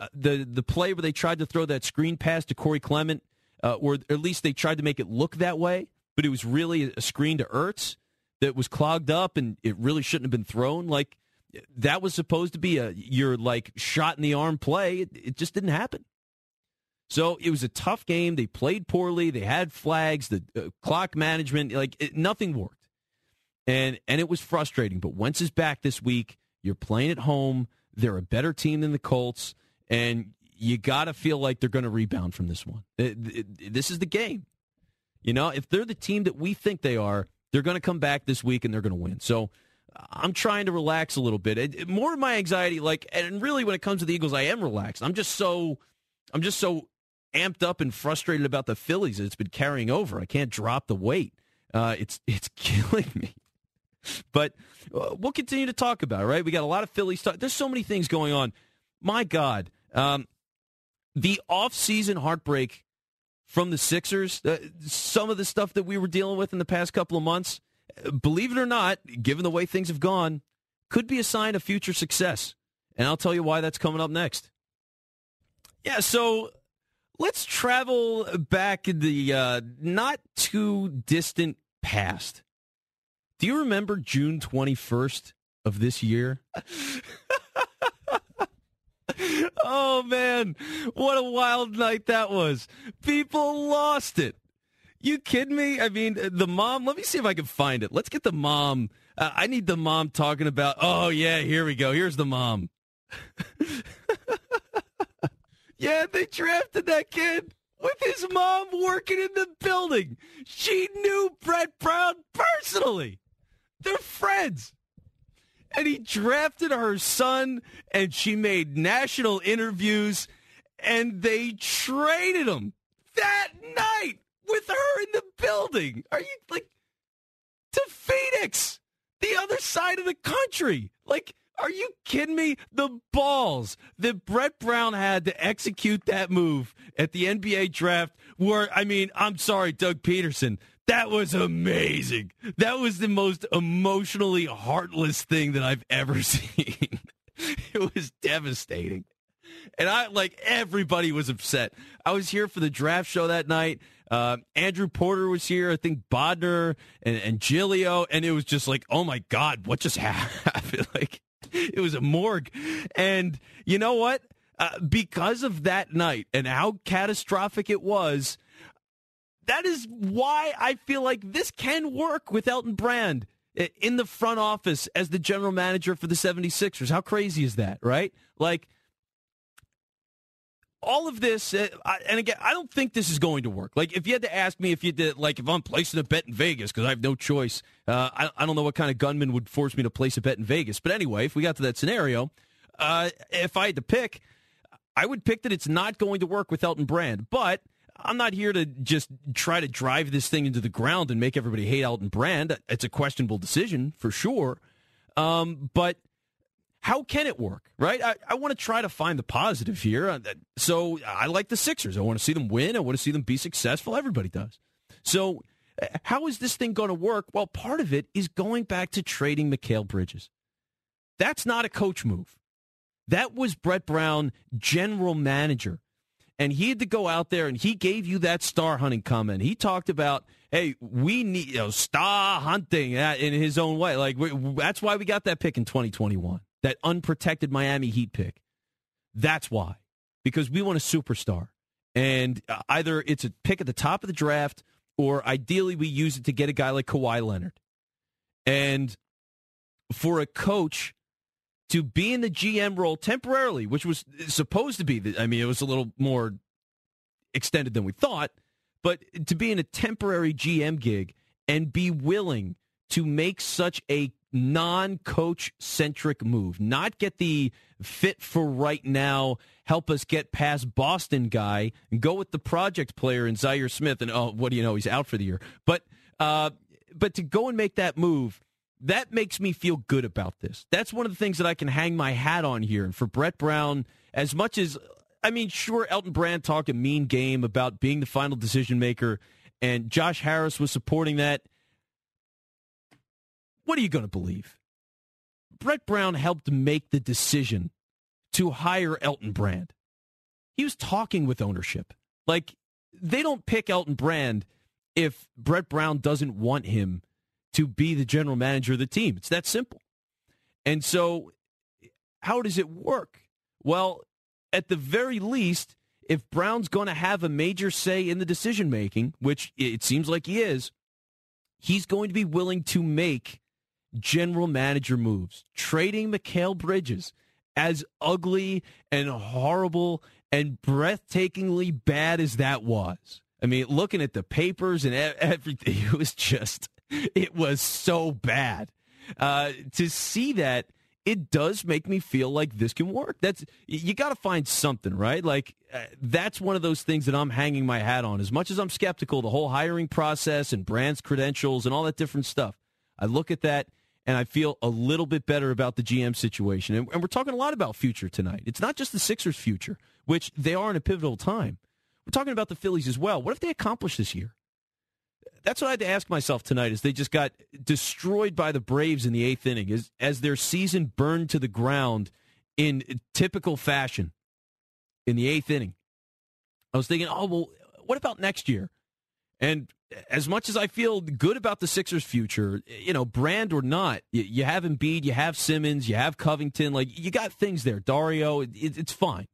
Uh, the the play where they tried to throw that screen pass to Corey Clement, uh, or at least they tried to make it look that way, but it was really a screen to Ertz that was clogged up and it really shouldn't have been thrown. Like that was supposed to be a your like shot in the arm play. It, it just didn't happen. So it was a tough game. They played poorly. They had flags. The uh, clock management, like it, nothing worked, and and it was frustrating. But Wentz is back this week. You're playing at home. They're a better team than the Colts, and you got to feel like they're going to rebound from this one. This is the game. You know, if they're the team that we think they are, they're going to come back this week and they're going to win. So I'm trying to relax a little bit. It, more of my anxiety, like, and really when it comes to the Eagles, I am relaxed. I'm just so, I'm just so amped up and frustrated about the Phillies that it's been carrying over. I can't drop the weight. Uh, it's it's killing me. But uh, we'll continue to talk about it, right? We got a lot of Philly stuff. There's so many things going on. My God, um, the off-season heartbreak from the Sixers, uh, some of the stuff that we were dealing with in the past couple of months, believe it or not, given the way things have gone, could be a sign of future success. And I'll tell you why that's coming up next. Yeah, so let's travel back in the uh, not too distant past. Do you remember June 21st of this year? oh, man. What a wild night that was. People lost it. You kidding me? I mean, the mom, let me see if I can find it. Let's get the mom. Uh, I need the mom talking about, oh, yeah, here we go. Here's the mom. yeah, they drafted that kid with his mom working in the building. She knew Brett Brown personally. They're friends. And he drafted her son, and she made national interviews, and they traded him that night with her in the building. Are you like to Phoenix, the other side of the country? Like, are you kidding me? The balls that Brett Brown had to execute that move at the NBA draft were, I mean, I'm sorry, Doug Pederson. That was amazing. That was the most emotionally heartless thing that I've ever seen. it was devastating. and I like everybody was upset. I was here for the draft show that night. Uh, Andrew Porter was here. I think Bodner and, and Giglio, and it was just like, oh my god, what just happened? like it was a morgue. And you know what? Uh, because of that night and how catastrophic it was, that is why I feel like this can work with Elton Brand in the front office as the general manager for the 76ers. How crazy is that, right? Like, all of this, uh, and again, I don't think this is going to work. Like, if you had to ask me if you did, like, if I'm placing a bet in Vegas because I have no choice, uh, I, I, don't know what kind of gunman would force me to place a bet in Vegas. But anyway, if we got to that scenario, uh, if I had to pick, I would pick that it's not going to work with Elton Brand. But I'm not here to just try to drive this thing into the ground and make everybody hate Elton Brand. It's a questionable decision for sure. Um, but how can it work, right? I, I want to try to find the positive here. Uh, so I like the Sixers. I want to see them win. I want to see them be successful. Everybody does. So uh, how is this thing going to work? Well, part of it is going back to trading Mikal Bridges. That's not a coach move. That was Brett Brown, general manager. And he had to go out there and he gave you that star hunting comment. He talked about, hey, we need you know, star hunting in his own way. Like, that's why we got that pick in 2021 that unprotected Miami Heat pick. That's why. Because we want a superstar. And uh, either it's a pick at the top of the draft or ideally we use it to get a guy like Kawhi Leonard. And for a coach to be in the GM role temporarily, which was supposed to be, the, I mean, it was a little more extended than we thought, but to be in a temporary GM gig and be willing to make such a non-coach centric move, not get the fit for right now, help us get past Boston guy, and go with the project player in Zhaire Smith. And oh, what do you know? He's out for the year. But uh, but to go and make that move, that makes me feel good about this. That's one of the things that I can hang my hat on here. And for Brett Brown, as much as I mean, sure, Elton Brand talked a mean game about being the final decision maker, and Josh Harris was supporting that. What are you going to believe? Brett Brown helped make the decision to hire Elton Brand. He was talking with ownership. Like, they don't pick Elton Brand if Brett Brown doesn't want him to be the general manager of the team. It's that simple. And so, how does it work? Well, at the very least, if Brown's going to have a major say in the decision making, which it seems like he is, he's going to be willing to make general manager moves, trading Mikal Bridges, as ugly and horrible and breathtakingly bad as that was. I mean, looking at the papers and everything, it was just, it was so bad. Uh, to see that, it does make me feel like this can work. That's you got to find something, right? Like uh, that's one of those things that I'm hanging my hat on. As much as I'm skeptical, the whole hiring process and brands credentials and all that different stuff. I look at that and I feel a little bit better about the GM situation. And, and, we're talking a lot about future tonight. It's not just the Sixers' future, which they are in a pivotal time. We're talking about the Phillies as well. What if they accomplish this year? That's what I had to ask myself tonight. Is they just got destroyed by the Braves in the eighth inning, as as their season burned to the ground in typical fashion in the eighth inning. I was thinking, oh well, what about next year? And as much as I feel good about the Sixers' future, you know, brand or not, you, have Embiid, you have Simmons, you have Covington, like you got things there. Dario, it, it's fine.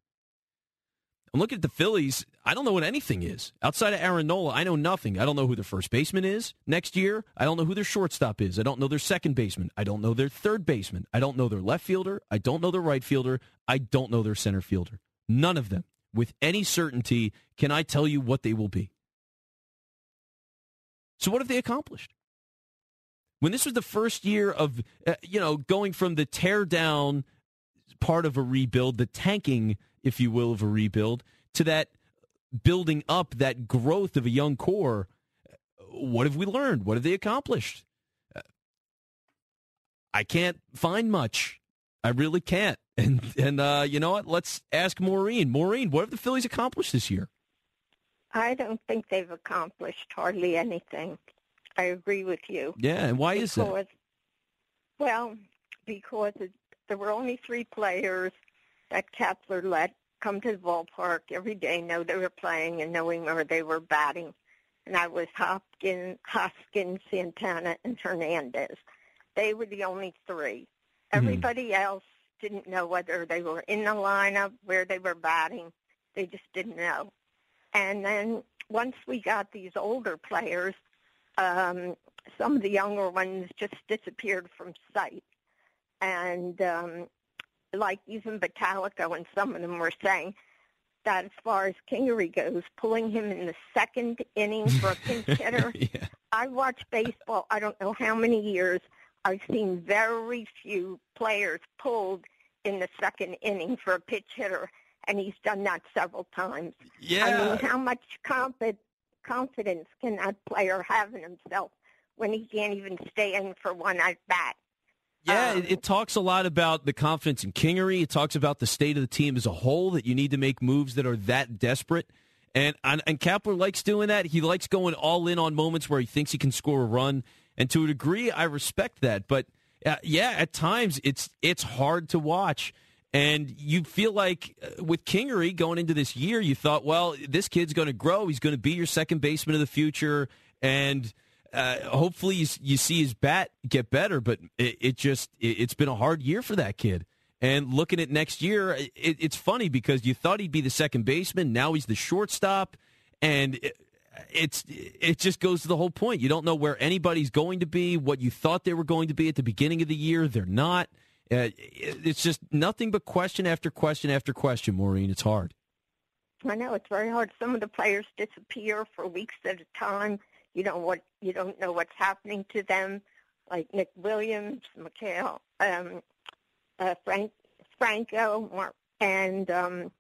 I'm looking at the Phillies. I don't know what anything is outside of Aaron Nola. I know nothing. I don't know who their first baseman is next year. I don't know who their shortstop is. I don't know their second baseman. I don't know their third baseman. I don't know their left fielder. I don't know their right fielder. I don't know their center fielder. None of them, with any certainty, can I tell you what they will be. So what have they accomplished? When this was the first year of, uh, you know, going from the tear down part of a rebuild, the tanking, if you will, of a rebuild, to that building up, that growth of a young core, what have we learned? What have they accomplished? I can't find much. I really can't. And and uh, you know what? Let's ask Maureen. Maureen, what have the Phillies accomplished this year? I don't think they've accomplished hardly anything. I agree with you. Yeah, and why because, is that? Well, because it, there were only three players that Kapler let come to the ballpark every day, know they were playing and knowing where they were batting. And I was Hopkins, Hoskins, Santana, and Hernandez. They were the only three. Everybody else didn't know whether they were in the lineup, where they were batting. They just didn't know. And then once we got these older players, um, some of the younger ones just disappeared from sight. And um, like even Bottalico and some of them were saying that as far as Kingery goes, pulling him in the second inning for a pinch hitter. yeah. I watch baseball, I don't know how many years. I've seen very few players pulled in the second inning for a pitch hitter, and he's done that several times. Yeah. I mean, how much confid- confidence can that player have in himself when he can't even stay in for one at bat? Yeah, Um, it, it talks a lot about the confidence in Kingery. It talks about the state of the team as a whole that you need to make moves that are that desperate. And and, and Kapler likes doing that. He likes going all in on moments where he thinks he can score a run. And to a degree, I respect that. But uh, yeah, at times it's it's hard to watch. And you feel like uh, with Kingery going into this year, you thought, well, this kid's going to grow. He's going to be your second baseman of the future. And uh, hopefully you, you see his bat get better, but it, it just it, it's been a hard year for that kid. And looking at next year, it, it's funny because you thought he'd be the second baseman, now he's the shortstop, and it, it's it just goes to the whole point. You don't know where anybody's going to be, what you thought they were going to be at the beginning of the year, they're not. Uh, it- it's just nothing but question after question after question, Maureen. It's hard. I know it's very hard. Some of the players disappear for weeks at a time. You don't what you don't know what's happening to them, like Nick Williams, Mikhail, um, uh, Frank Franco, Mar- and um,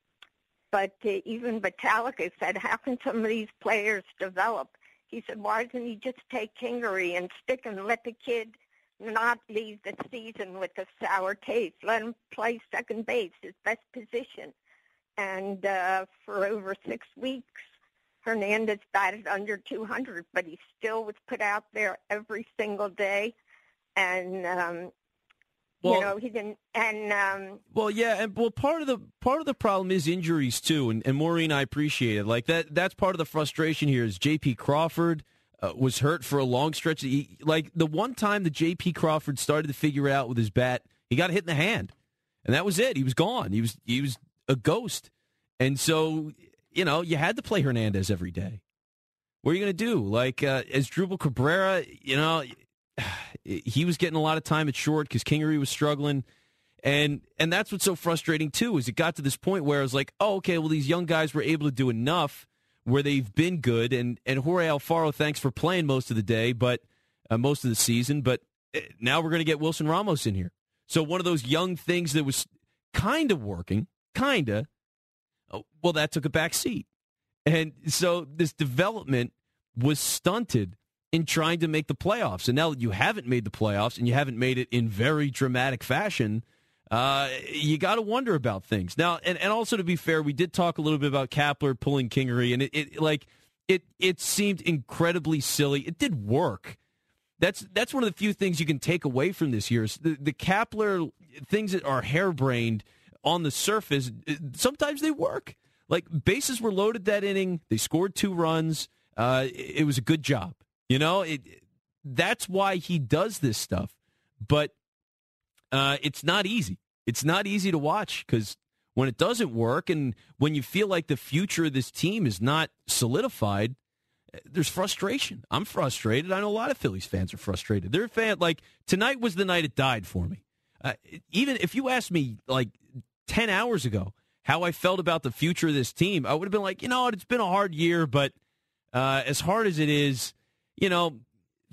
but uh, even Bottalico said, "How can some of these players develop?" He said, "Why doesn't he just take Kingery and stick and let the kid not leave the season with a sour taste? Let him play second base, his best position." and uh, for over six weeks, Hernandez batted under 200, but he still was put out there every single day, and um, Well- you know he didn't. And um, Well, yeah, and well, part of the part of the problem is injuries too, and, and Maureen, I appreciate it. Like that, that's part of the frustration here. Is J.P. Crawford uh, was hurt for a long stretch. He, like the one time that J.P. Crawford started to figure out with his bat, he got hit in the hand, and that was it. He was gone. He was he was a ghost, and so you know you had to play Hernandez every day. What are you going to do? Like uh, Asdrubal Cabrera, you know, he was getting a lot of time at short because Kingery was struggling. And and that's what's so frustrating too is it got to this point where I was like, oh, okay, well these young guys were able to do enough where they've been good, and and Jorge Alfaro, thanks for playing most of the day, but uh, most of the season, but uh, now we're going to get Wilson Ramos in here. So one of those young things that was kind of working, kind of, well, that took a back seat, and so this development was stunted in trying to make the playoffs. And now that you haven't made the playoffs and you haven't made it in very dramatic fashion, uh, you got to wonder about things now. And, and also to be fair, we did talk a little bit about Kapler pulling Kingery, and it, it like it it seemed incredibly silly. It did work. That's that's one of the few things you can take away from this year. Is the the Kapler things that are harebrained on the surface. Sometimes they work. Like bases were loaded that inning. They scored two runs. Uh, it, it was a good job. You know, it, that's why he does this stuff. But uh, it's not easy. It's not easy to watch because when it doesn't work and when you feel like the future of this team is not solidified, eh, there's frustration. I'm frustrated. I know a lot of Phillies fans are frustrated. They're fan like tonight was the night it died for me. Uh, even if you ask me like 10 hours ago how I felt about the future of this team, I would have been like, you know it's been a hard year, but uh, as hard as it is, you know,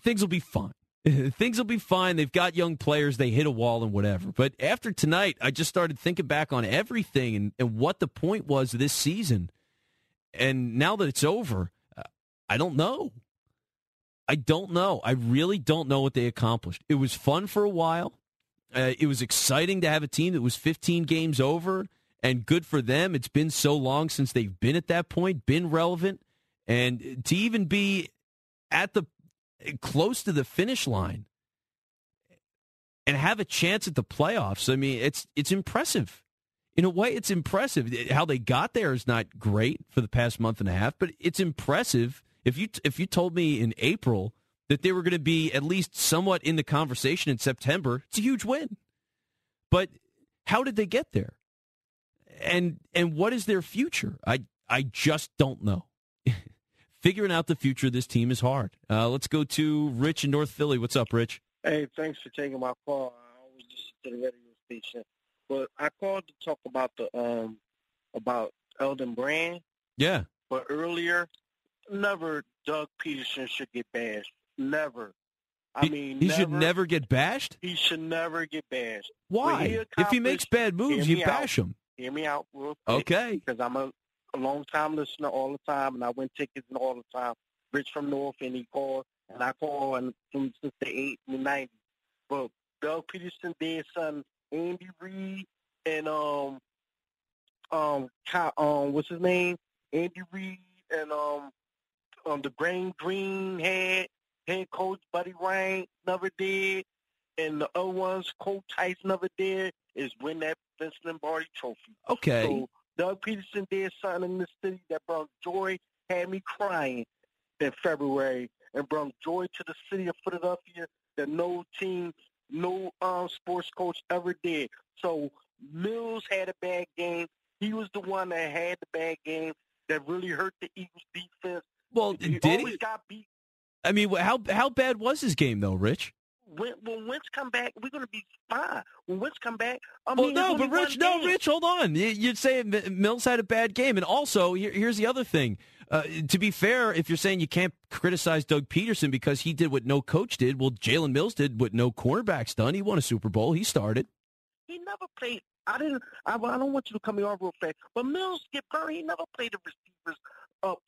things will be fine. things will be fine. They've got young players. They hit a wall and whatever. But after tonight, I just started thinking back on everything and, and what the point was this season. And now that it's over, I don't know. I don't know. I really don't know what they accomplished. It was fun for a while. Uh, it was exciting to have a team that was 15 games over and good for them. It's been so long since they've been at that point, been relevant. And to even be at the close to the finish line and have a chance at the playoffs. I mean, it's it's impressive. in a way, it's impressive. How they got there is not great for the past month and a half, but it's impressive. If you if you told me in April that they were going to be at least somewhat in the conversation in September, it's a huge win. But how did they get there? And and what is their future? I I just don't know. Figuring out the future of this team is hard. Uh, let's go to Rich in North Philly. What's up, Rich? Hey, thanks for taking my call. I was just to the radio station, but I called to talk about the um about Elton Brand. Yeah. But earlier, never Doug Pederson should get bashed. Never. I he, mean, he never, should never get bashed. He should never get bashed. Why? He if he makes bad moves, you bash out. him. Hear me out, real quick, Okay. Because I'm a, a long time listener all the time, and I win tickets and all the time. Rich from North, and he called, and I call and from since the eight and '90s. But Doug Pederson did son Andy Reid and um um um what's his name Andy Reid and um um the Green Green head head coach Buddy Ryan never did, and the other ones Coach Tice never did is win that Vince Lombardi Trophy. Okay. So Doug Pederson did something in the city that brought joy, had me crying in February, and brought joy to the city of Philadelphia that no team, no um, sports coach ever did. So Mills had a bad game. He was the one that had the bad game that really hurt the Eagles defense. Well, he did always he? got beat. I mean, how how bad was his game though, Rich? When, when Wentz come back, we're going to be fine. When Wentz come back, I Well, mean, no, it's but Rich, no, game. Rich, hold on. You- You'd say Mills had a bad game, and also here, here's the other thing. Uh, to be fair, if you're saying you can't criticize Doug Pederson because he did what no coach did, well, Jalen Mills did what no cornerback's done. He won a Super Bowl. He started. He never played. I didn't. I, I don't want you to come me off real fast. But Mills get burned. He never played the receivers up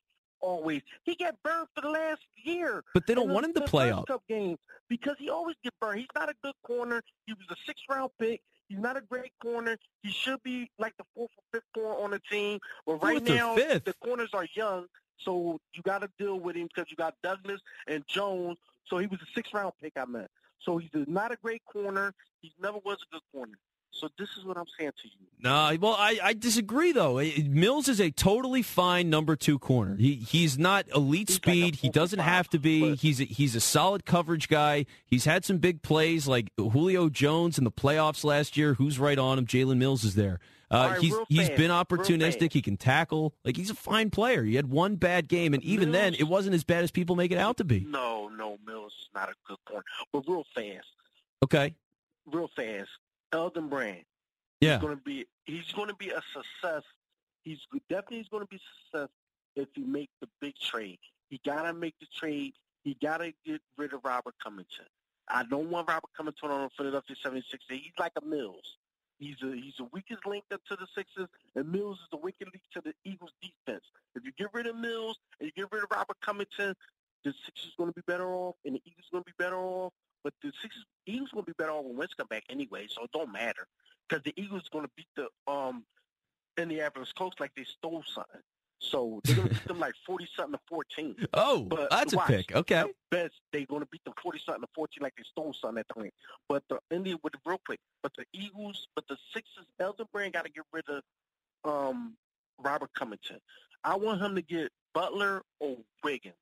always. He got burned for the last year. But they don't want him to play up. Cup games because he always get burned. He's not a good corner. He was a sixth round pick. He's not a great corner. He should be like the fourth or fifth corner on the team. But right Fourth now, the corners are young, so you got to deal with him because you got Douglas and Jones. So he was a sixth round pick. I meant. So he's not a great corner. He never was a good corner. So this is what I'm saying to you. No, well, I, I disagree though. Mills is a totally fine number two corner. He he's not elite He's like speed. he doesn't have to be. but- He's a, he's a solid coverage guy. He's had some big plays like Julio Jones in the playoffs last year. Who's right on him? Jalen Mills is there. Uh, right, he's he's been opportunistic. He can tackle. Like he's a fine player. He had one bad game, and even then, it wasn't as bad as people make it out to be. No, no, Mills is not a good corner. But real fast, Okay. real fast. Elton Brand. Yeah. He's going to be. He's going to be a success. He's definitely he's going to be a success if he make the big trade. He got to make the trade. He got to get rid of Robert Covington. I don't want Robert Covington on Philadelphia 76ers. He's like a Mills. He's a he's the weakest link up to the Sixers, and Mills is the weakest link to the Eagles defense. If you get rid of Mills and you get rid of Robert Covington, the Sixers going to be better off, and the Eagles going to be better off. But the Sixers, Eagles going to be better off when Wentz come back anyway, so it don't matter because the Eagles going to beat the um Indianapolis Colts like they stole something. So they're going to beat them like forty something to fourteen. Oh, But that's a pick. Okay. At best, they're going to beat them forty something to fourteen like they stole something at the end. But the Indian with the real quick, but the Eagles, but the Sixers, Elton Brand got to get rid of um Robert Covington. I want him to get Butler or Wiggins.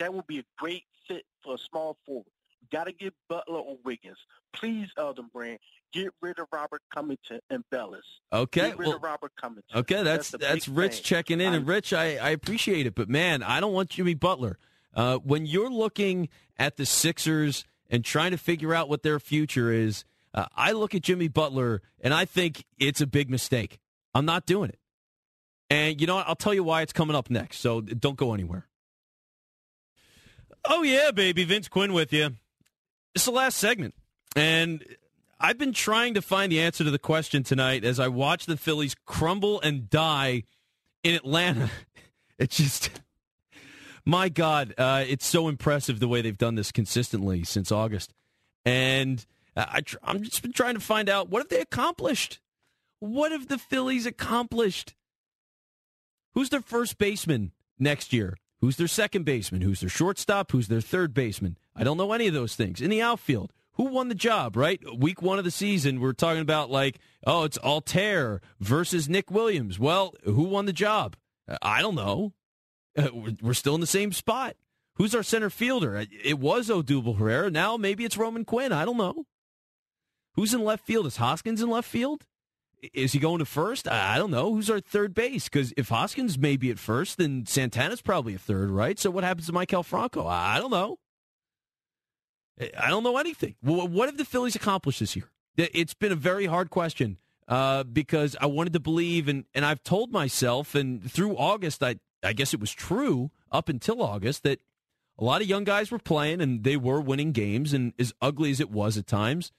That would be a great fit for a small forward. Got to get Butler or Wiggins. Please, Elton Brand, get rid of Robert Covington and Bellis. Okay. Get rid Well, of Robert Covington. Okay, that's the that's, Rich thing. checking in, and Rich, I, I appreciate it, but man, I don't want Jimmy Butler. Uh, when you're looking at the Sixers and trying to figure out what their future is, uh, I look at Jimmy Butler and I think it's a big mistake. I'm not doing it. And you know what? I'll tell you why it's coming up next. So don't go anywhere. Oh yeah, baby, Vince Quinn with you. It's the last segment, and I've been trying to find the answer to the question tonight as I watch the Phillies crumble and die in Atlanta. It's just, my God, uh, it's so impressive the way they've done this consistently since August. And I, I'm just been trying to find out what have they accomplished? What have the Phillies accomplished? Who's their first baseman next year? Who's their second baseman? Who's their shortstop? Who's their third baseman? I don't know any of those things. In the outfield, who won the job, right? Week one of the season, we're talking about like, oh, it's Altherr versus Nick Williams. Well, who won the job? I don't know. Uh, we're still in the same spot. Who's our center fielder? It was Odubel Herrera. Now maybe it's Roman Quinn. I don't know. Who's in left field? Is Hoskins in left field? Is he going to first? I don't know. Who's our third base? Because if Hoskins may be at first, then Santana's probably a third, right? So what happens to Maikel Franco? I don't know. I don't know anything. What have the Phillies accomplished this year? It's been a very hard question uh, because I wanted to believe, and, and I've told myself, and through August, I, I guess it was true up until August, that a lot of young guys were playing and they were winning games, and as ugly as it was at times,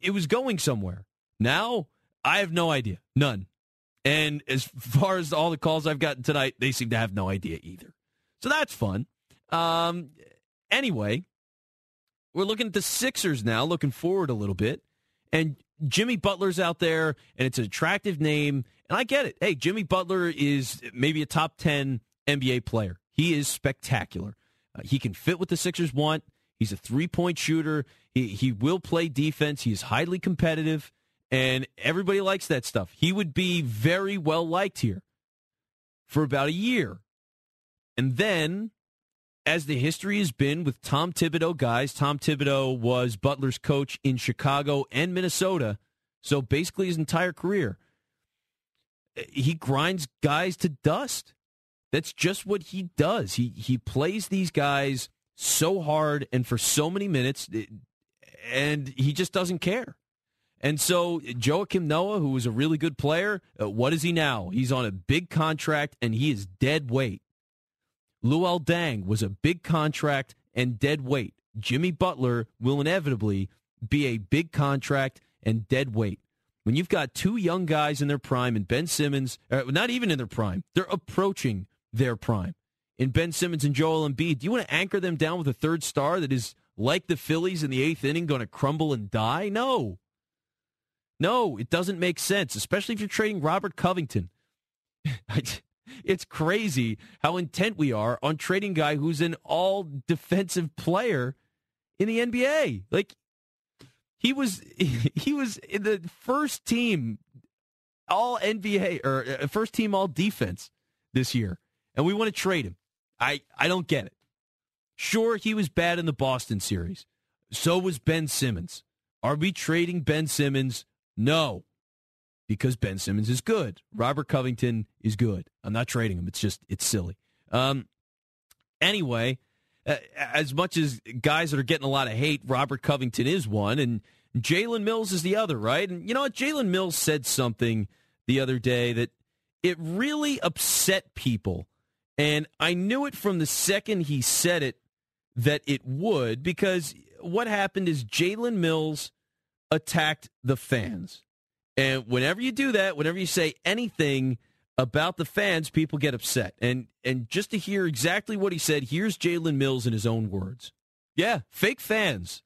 it was going somewhere. Now, I have no idea. None. And as far as all the calls I've gotten tonight, they seem to have no idea either. So that's fun. Um, anyway, we're looking at the Sixers now, looking forward a little bit. And Jimmy Butler's out there, and it's an attractive name. And I get it. Hey, Jimmy Butler is maybe a top 10 NBA player. He is spectacular. Uh, he can fit what the Sixers want. He's a three point shooter. He, he will play defense. He is highly competitive, and everybody likes that stuff. He would be very well liked here for about a year. And then as the history has been with Tom Thibodeau guys, Tom Thibodeau was Butler's coach in Chicago and Minnesota, so basically his entire career. He grinds guys to dust. That's just what he does. He he plays these guys so hard and for so many minutes, eh, and he just doesn't care. And so Joakim Noah, who was a really good player, uh, what is he now? He's on a big contract and he is dead weight. Luol Deng was a big contract and dead weight. Jimmy Butler will inevitably be a big contract and dead weight. When you've got two young guys in their prime and Ben Simmons, uh, not even in their prime, they're approaching their prime. In Ben Simmons and Joel Embiid, do you want to anchor them down with a third star that is like the Phillies in the eighth inning going to crumble and die? No. No, it doesn't make sense, especially if you're trading Robert Covington. It's crazy how intent we are on trading guy who's an all defensive player in the NBA. Like he was he was in the first team all NBA or uh, first team all defense this year and we want to trade him. I I don't get it. Sure he was bad in the Boston series. So was Ben Simmons. Are we trading Ben Simmons? No because Ben Simmons is good. Robert Covington is good. I'm not trading him. It's just it's silly. Um, anyway, uh, as much as guys that are getting a lot of hate, Robert Covington is one, and Jalen Mills is the other, right? And you know what? Jalen Mills said something the other day that it really upset people, and I knew it from the second he said it that it would because what happened is Jalen Mills attacked the fans. And whenever you do that, whenever you say anything about the fans, people get upset. And and just to hear exactly what he said, here's Jalen Mills in his own words. Yeah, fake fans.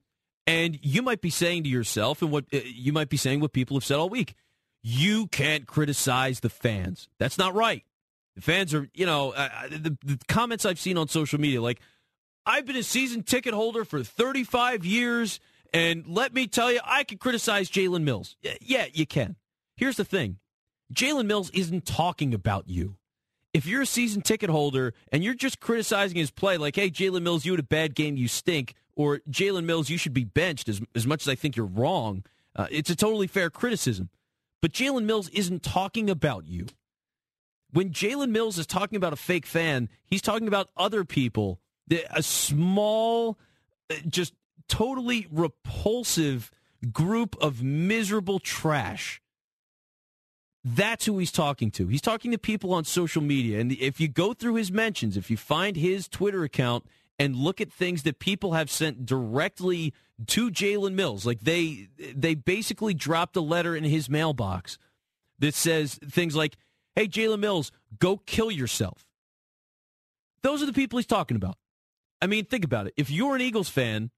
And you might be saying to yourself, and what uh, you might be saying what people have said all week, you can't criticize the fans. That's not right. The fans are, you know, uh, the, the comments I've seen on social media, like, I've been a season ticket holder for 35 years and let me tell you, I can criticize Jalen Mills. Yeah, you can. Here's the thing Jalen Mills isn't talking about you. If you're a season ticket holder and you're just criticizing his play, like, hey, Jalen Mills, you had a bad game, you stink, or Jalen Mills, you should be benched, as, as much as I think you're wrong, uh, it's a totally fair criticism. But Jalen Mills isn't talking about you. When Jalen Mills is talking about a fake fan, he's talking about other people, a small, uh, just totally repulsive group of miserable trash. That's who he's talking to. He's talking to people on social media. And if you go through his mentions, if you find his Twitter account and look at things that people have sent directly to Jalen Mills, like they they basically dropped a letter in his mailbox that says things like, Hey, Jalen Mills, go kill yourself. Those are the people he's talking about. I mean, think about it. If you're an Eagles fan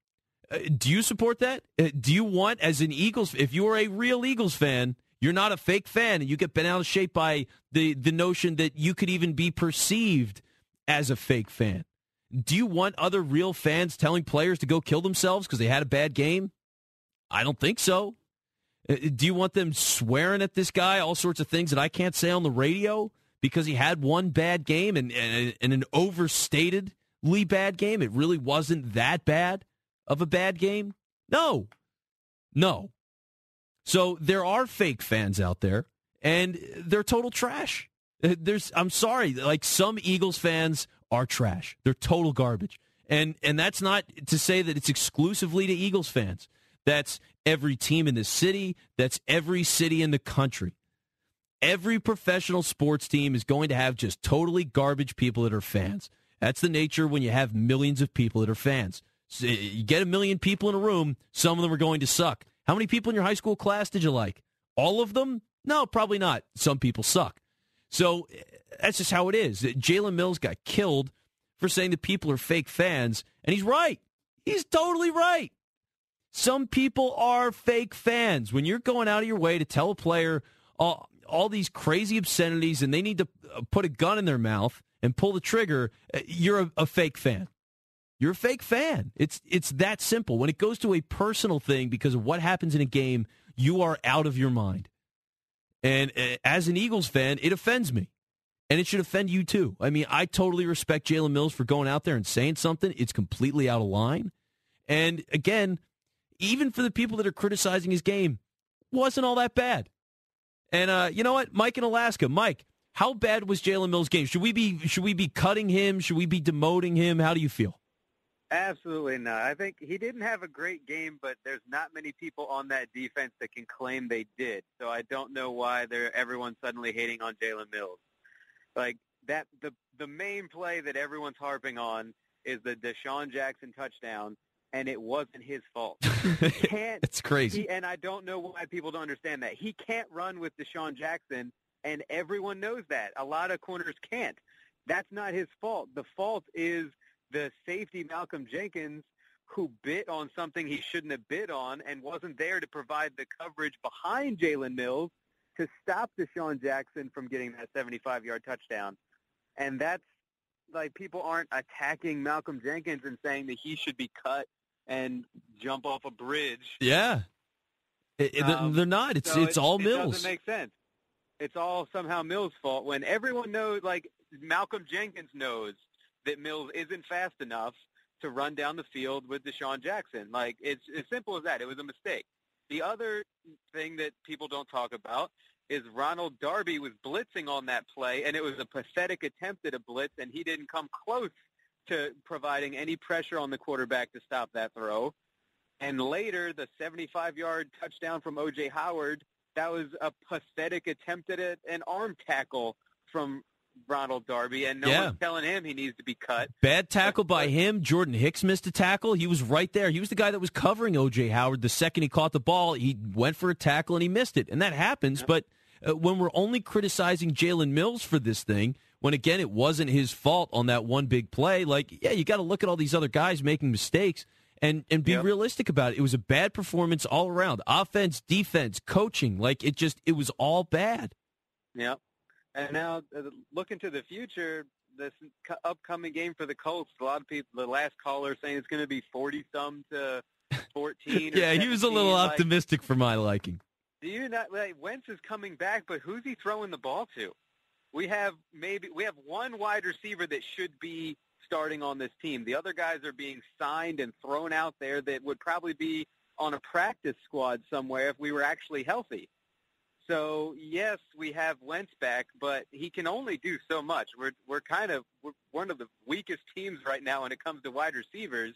do you support that? Uh, do you want, as an Eagles, if you are a real Eagles fan, you're not a fake fan, and you get bent out of shape by the the notion that you could even be perceived as a fake fan. Do you want other real fans telling players to go kill themselves because they had a bad game? I don't think so. Uh, do you want them swearing at this guy all sorts of things that I can't say on the radio because he had one bad game and, and, and an overstatedly bad game? It really wasn't that bad of a bad game? No. No. So there are fake fans out there, and they're total trash. There's, I'm sorry, like some Eagles fans are trash. They're total garbage, and and that's not to say that it's exclusively to Eagles fans. That's every team in the city. That's every city in the country. Every professional sports team is going to have just totally garbage people that are fans. That's the nature when you have millions of people that are fans. So you get a million people in a room, some of them are going to suck. How many people in your high school class did you like? All of them? No, probably not. Some people suck. So that's just how it is. Jalen Mills got killed for saying that people are fake fans, and he's right. He's totally right. Some people are fake fans. When you're going out of your way to tell a player all, all these crazy obscenities and they need to uh, put a gun in their mouth and pull the trigger, uh, you're a, a fake fan. You're a fake fan. It's it's that simple. When it goes to a personal thing because of what happens in a game, you are out of your mind. And uh, as an Eagles fan, it offends me. And it should offend you too. I mean, I totally respect Jalen Mills for going out there and saying something. It's completely out of line. And again, even for the people that are criticizing his game, wasn't all that bad. And uh, you know what, Mike in Alaska, Mike, how bad was Jalen Mills' game? Should we be should we be cutting him? Should we be demoting him? How do you feel? Absolutely not. I think he didn't have a great game, but there's not many people on that defense that can claim they did. So I don't know why they're everyone's suddenly hating on Jalen Mills. Like that, the the main play that everyone's harping on is the DeSean Jackson touchdown, and it wasn't his fault. Can't. it's crazy. He, and I don't know why people don't understand that. He can't run with DeSean Jackson, and everyone knows that. A lot of corners can't. That's not his fault. The fault is the safety Malcolm Jenkins who bit on something he shouldn't have bit on and wasn't there to provide the coverage behind Jalen Mills to stop DeSean Jackson from getting that 75-yard touchdown. And that's like people aren't attacking Malcolm Jenkins and saying that he should be cut and jump off a bridge. Yeah. It, um, they're not. It's so it's all it, Mills. It doesn't make sense. It's all somehow Mills' fault when everyone knows, like Malcolm Jenkins knows that Mills isn't fast enough to run down the field with DeSean Jackson. Like it's as simple as that. It was a mistake. The other thing that people don't talk about is Ronald Darby was blitzing on that play, and it was a pathetic attempt at a blitz, and he didn't come close to providing any pressure on the quarterback to stop that throw. And later, the 75-yard touchdown from O.J. Howard, that was a pathetic attempt at an arm tackle from Ronald Darby, and no Yeah. one's telling him he needs to be cut. Bad tackle by him. Jordan Hicks missed a tackle. He was right there. He was the guy that was covering O.J. Howard. The second he caught the ball, he went for a tackle and he missed it. And that happens. But uh, when we're only criticizing Jalen Mills for this thing, when again it wasn't his fault on that one big play, like yeah, you got to look at all these other guys making mistakes and and be Yep. realistic about it. It was a bad performance all around. Offense, defense, coaching, like it just it was all bad. Yep. And now, uh, looking to the future, this upcoming game for the Colts, a lot of people, the last caller saying it's going to be 40 some to 14. or yeah, he was a little Like, optimistic for my liking. Do you not like Wentz is coming back, but who's he throwing the ball to? We have maybe we have one wide receiver that should be starting on this team. The other guys are being signed and thrown out there that would probably be on a practice squad somewhere if we were actually healthy. So yes, we have Wentz back, but he can only do so much. We're we're kind of we're one of the weakest teams right now when it comes to wide receivers,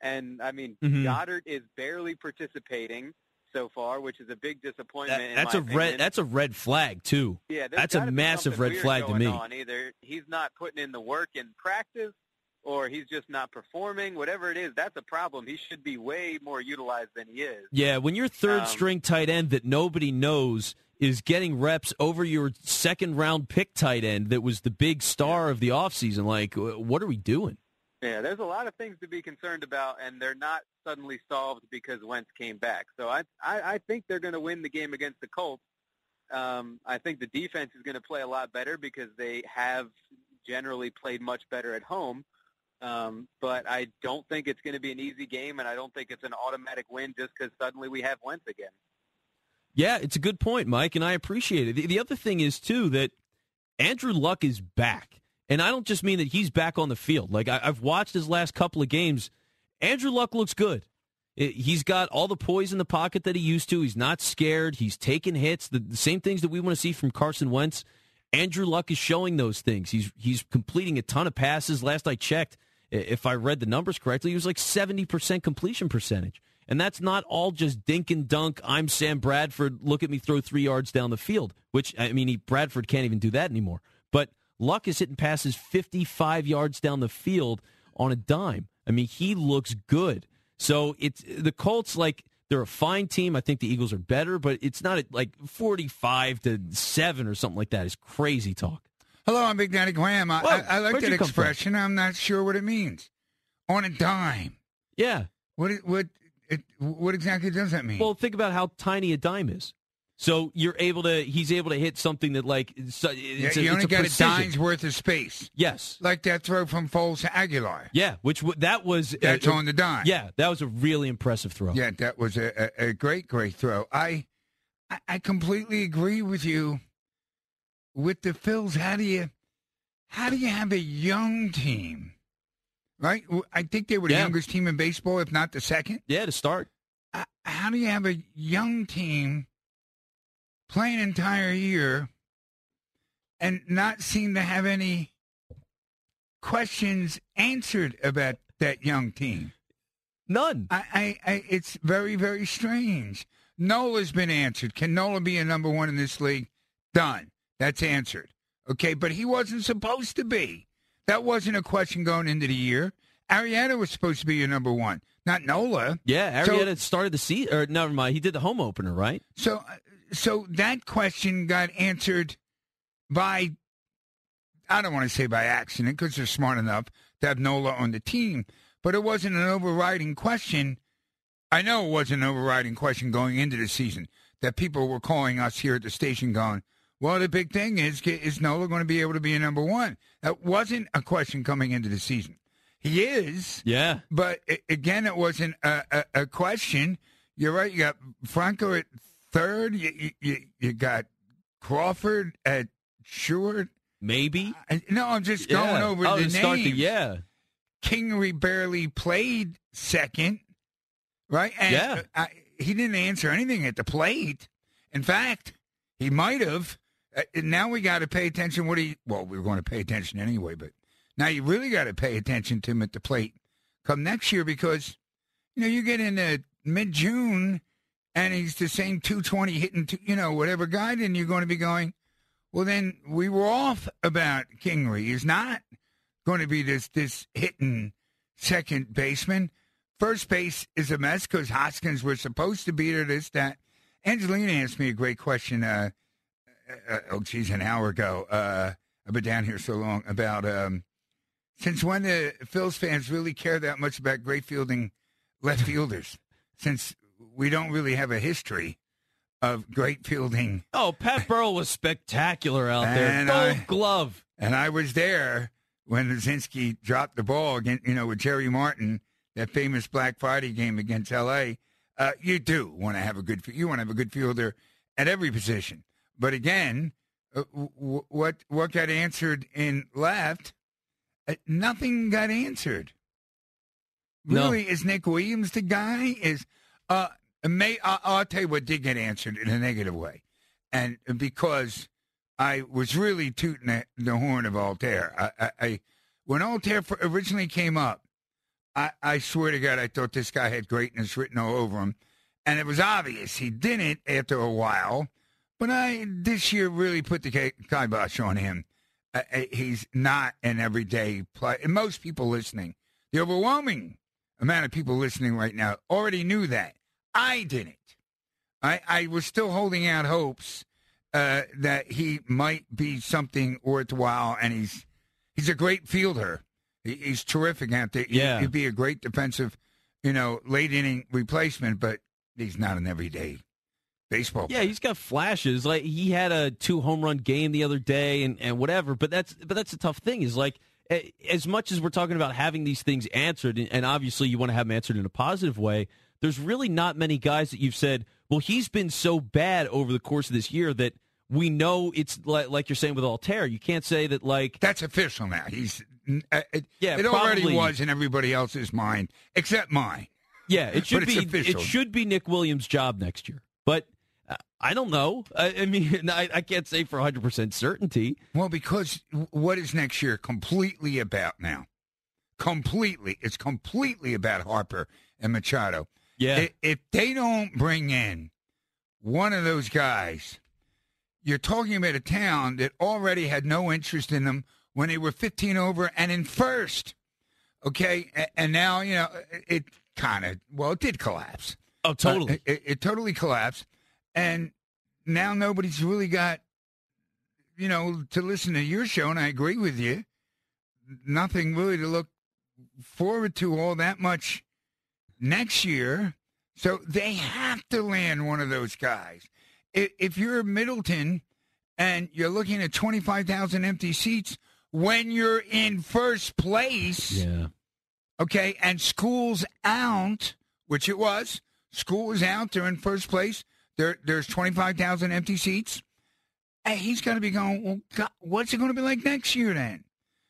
and I mean Mhm. Goedert is barely participating so far, which is a big disappointment. That- that's a red. That's a red flag too. Yeah, That's a massive red flag to me. On. Either he's not putting in the work in practice, or he's just not performing. Whatever it is, that's a problem. He should be way more utilized than he is. Yeah, when your third Um, string tight end that nobody knows is getting reps over your second round pick tight end that was the big star of the offseason, like what are we doing? Yeah, there's a lot of things to be concerned about, and they're not suddenly solved because Wentz came back. So I I, I think they're going to win the game against the Colts. Um, I think the defense is going to play a lot better because they have generally played much better at home. Um, but I don't think it's going to be an easy game, and I don't think it's an automatic win just because suddenly we have Wentz again. Yeah, it's a good point, Mike, and I appreciate it. The, the other thing is too that Andrew Luck is back, and I don't just mean that he's back on the field. Like I, I've watched his last couple of games. Andrew Luck looks good. It- He's got all the poise in the pocket that he used to. He's not scared. He's taking hits. The, the same things that we want to see from Carson Wentz. Andrew Luck is showing those things. He's he's completing a ton of passes. Last I checked, if I read the numbers correctly, he was like seventy percent completion percentage. And that's not all just dink and dunk. I'm Sam Bradford. Look at me throw three yards down the field. Which I mean, he, Bradford can't even do that anymore. But Luck is hitting passes 55 yards down the field on a dime. I mean, he looks good. So it's the Colts like they're a fine team. I think the Eagles are better, but it's not like 45 to seven or something like that. Is crazy talk. Hello, I'm Big Daddy Graham. I, Whoa, I, I like where'd that you come from? expression. I'm not sure what it means. On a dime. Yeah. What it- what it, what exactly does that mean? Well, think about how tiny a dime is. So you're able to. He's able to hit something that like it's, a- Yeah, it's a, you it's only a got precision. a dime's worth of space. Yes. Like that throw from Foles to Agholor. Yeah, which w- that was That's uh, on the dime. Yeah, that was a really impressive throw. Yeah, that was a, a, a great, great throw. I, I I completely agree with you. With the Phils, how do you how do you have a young team? Right? I think they were the Yeah. youngest team in baseball, if not the second. Yeah, to start. Uh, How do you have a young team play an entire year and not seem to have any questions answered about that young team? None. I, I, I it's very, very strange. Nola's been answered. Can Nola be a number one in this league? Done. That's answered. Okay, but he wasn't supposed to be. That wasn't a question going into the year. Arrieta was supposed to be your number one, not Nola. Yeah, So- started the season. Or never mind, he did the home opener, right? So, uh, so that question got answered by, I don't want to say by accident because they're smart enough to have Nola on the team, but it wasn't an overriding question. I know it wasn't an overriding question going into the season that people were calling us here at the station going, well, the big thing is, is Nola going to be able to be a number one? That wasn't a question coming into the season. He is. Yeah. But again, it wasn't a, a, a question. You're right. You got Franco at third. You, you- you, got Crawford at short. Maybe. I- No, I'm just going Yeah. over oh, the names. start the yeah. Kingery barely played second, right? And Yeah. Uh, I, he didn't answer anything at the plate. In fact, he might have. Uh, now we got to pay attention. What he? Well, we are going to pay attention anyway, but now you really got to pay attention to him at the plate come next year because you know you get into mid June and he's the same 220 hitting, two, you know, whatever guy, then you're going to be going. Well, then we were off about Kingery. He's not going to be this this hitting second baseman. First base is a mess because Hoskins was supposed to be there. This that. Angelina asked me a great question. Uh, uh, oh, geez, an hour ago. Uh, I've been down here so long about um, since when the Phils fans really care that much about great fielding left fielders. Since we don't really have a history of great fielding Oh, Pat Burrell was spectacular out there. And Gold I- glove. And I was there when Luzinski dropped the ball against, you know, with Jerry Martin, that famous Black Friday game against L.A. Uh, you do want to have a good, you want to have a good fielder at every position. But again, uh, what what got answered in left, uh, nothing got answered. No. Really, is Nick Williams the guy? Is uh, may I, I'll tell you what did get answered in a negative way, and because I was really tooting the, the horn of Altherr. I, I, I when Altherr originally came up, I, I swear to God, I thought this guy had greatness written all over him, and it was obvious he didn't after a while. But I this year really put the kibosh on him. Uh, uh, he's not an everyday play. And most people listening, the overwhelming amount of people listening right now already knew that. I didn't. I, I was still holding out hopes uh, that he might be something worthwhile, and he's he's a great fielder. He, he's terrific out there. He- Yeah. he'd be a great defensive, you know, late inning replacement, but he's not an everyday baseball. Yeah, he's got flashes. Like he had a two home run game the other day and, and whatever. But that's but that's the tough thing is like as much as we're talking about having these things answered, and obviously you want to have them answered in a positive way, there's really not many guys that you've said, well, he's been so bad over the course of this year that we know it's like, like you're saying with Altherr. You can't say that like That's official now. He's uh, it, Yeah, it already was in everybody else's mind except mine. Yeah, it should be. official. It should be Nick Williams' job next year. But I don't know. I, I mean, I, I can't say for 100 percent certainty. Well, because what is next year completely about now? Completely, it's completely about Harper and Machado. Yeah. I- If they don't bring in one of those guys, you're talking about a town that already had no interest in them when they were 15 over and in first. Okay, and now you know it kind of well, it did collapse. Oh, totally. Uh, it, it totally collapsed, and now nobody's really got you know to listen to your show, and I agree with you. Nothing really to look forward to all that much next year. So they have to land one of those guys. If, you're Middleton and you're looking at 25,000 empty seats when you're in first place, Yeah. okay, and school's out, which it was, school is out, they're in first place, there, there's 25,000 empty seats. Hey, he's going to be going, well, God, what's it going to be like next year then?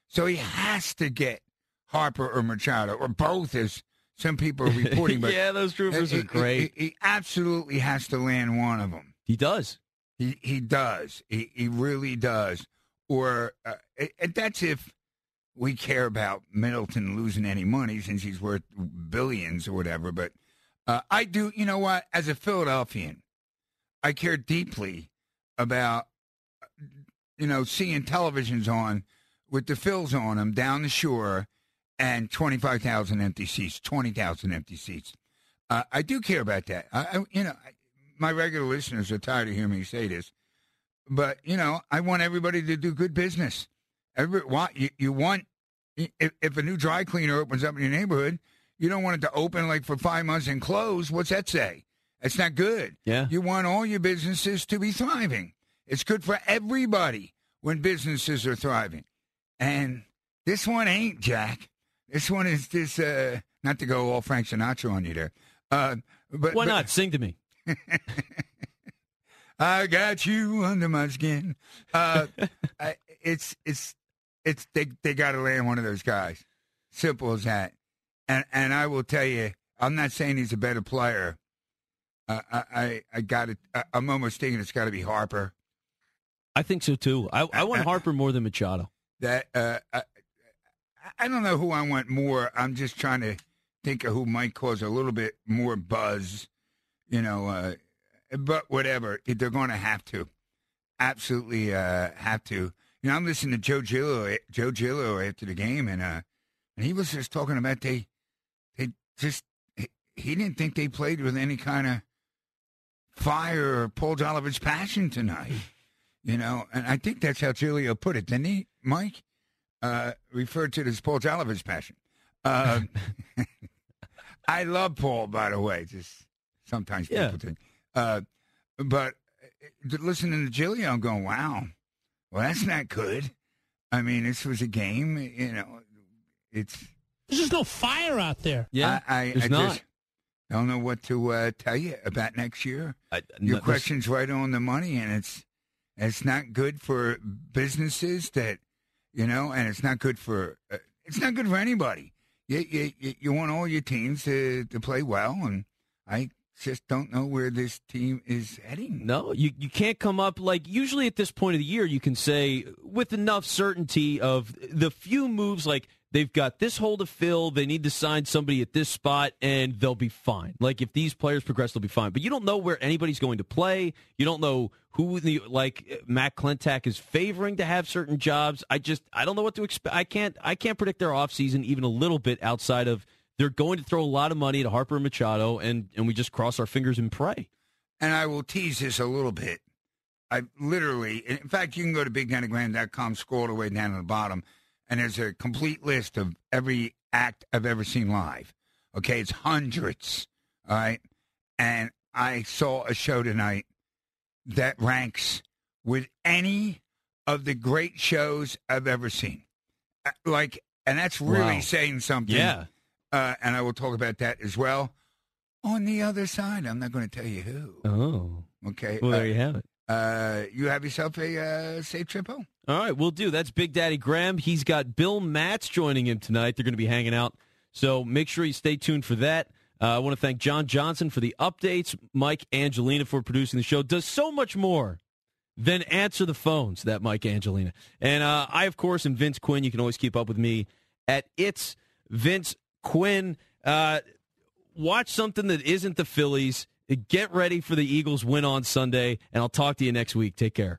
So he has to get Harper or Machado or both, as some people are reporting. But yeah, those troopers he, are great. He, he absolutely has to land one of them. He does. He he does. He he really does. Or uh, it, it- that's if we care about Middleton losing any money since he's worth billions or whatever. But uh, I do. You know what? As a Philadelphian, I care deeply about you know seeing televisions on with the Phils on them down the shore and twenty five thousand empty seats, twenty thousand empty seats. Uh, I do care about that. I, I you know, I, my regular listeners are tired of hearing me say this, but you know, I want everybody to do good business. Every want you, you want if, if a new dry cleaner opens up in your neighborhood, you don't want it to open like for five months and close. What's that say? That's not good. Yeah. You want all your businesses to be thriving. It's good for everybody when businesses are thriving. And this one ain't, Jack. This one is this, uh, not to go all Frank Sinatra on you there. Uh, but Why but- not? Sing to me. I got you under my skin. Uh, I, it's it's it's they they got to land one of those guys. Simple as that. And and I will tell you, I'm not saying he's a better player. I I, I got it. I'm almost thinking it's got to be Harper. I think so too. I, I want Harper more than Machado. That uh, I, I don't know who I want more. I'm just trying to think of who might cause a little bit more buzz. You know, uh, but whatever. They're going to have to, absolutely uh, have to. You know, I'm listening to Joe Gillo, Joe Gillo after the game, and uh, and he was just talking about they, they just he, he didn't think they played with any kind of fire Paul Jolovitz's passion tonight. You know, and I think that's how Julio put it, didn't he, Mike? Uh, referred to it as Paul Jolovitz's passion. Uh, I love Paul, by the way. Just sometimes people Yeah. think. Uh, but uh, listening to Julio, I'm going, wow, well, that's not good. I mean, this was a game, you know, it's. There's just no fire out there. Yeah, I, I, there's I not. just don't know what to uh, tell you about next year. I, Your no, question's right on the money, and it's it's not good for businesses that you know, and it's not good for uh, it's not good for anybody. You, you you- you want all your teams to to play well, and I just don't know where this team is heading. No, you, you can't come up like usually at this point of the year you can say with enough certainty of the few moves like they've got this hole to fill, they need to sign somebody at this spot and they'll be fine. Like if these players progress they'll be fine. But you don't know where anybody's going to play. You don't know who the like Matt Klentak is favoring to have certain jobs. I just I don't know what to expect. I can't I can't predict their offseason even a little bit outside of they're going to throw a lot of money to Harper and Machado and and we just cross our fingers and pray. and I will tease this a little bit. I literally, in fact, you can go to big90grand.com, scroll all the way down to the bottom, and there's a complete list of every act I've ever seen live. Okay, it's hundreds. All right. And I saw a show tonight that ranks with any of the great shows I've ever seen. uh, like, and that's really Wow. saying something. Yeah. Uh, and I will talk about that as well. On the other side, I'm not going to tell you who. Oh. Okay. Well, uh, there you have it. Uh, you have yourself a uh, safe trip home. All right, we'll do. That's Big Daddy Graham. He's got Bill Matz joining him tonight. They're going to be hanging out. So make sure you stay tuned for that. Uh, I want to thank John Johnson for the updates, Mike Angelina for producing the show. Does so much more than answer the phones, that Mike Angelina. And uh, I, of course, am Vince Quinn. You can always keep up with me at It's Vince Quinn. Uh, watch something that isn't the Phillies. Get ready for the Eagles win on Sunday, and I'll talk to you next week. Take care.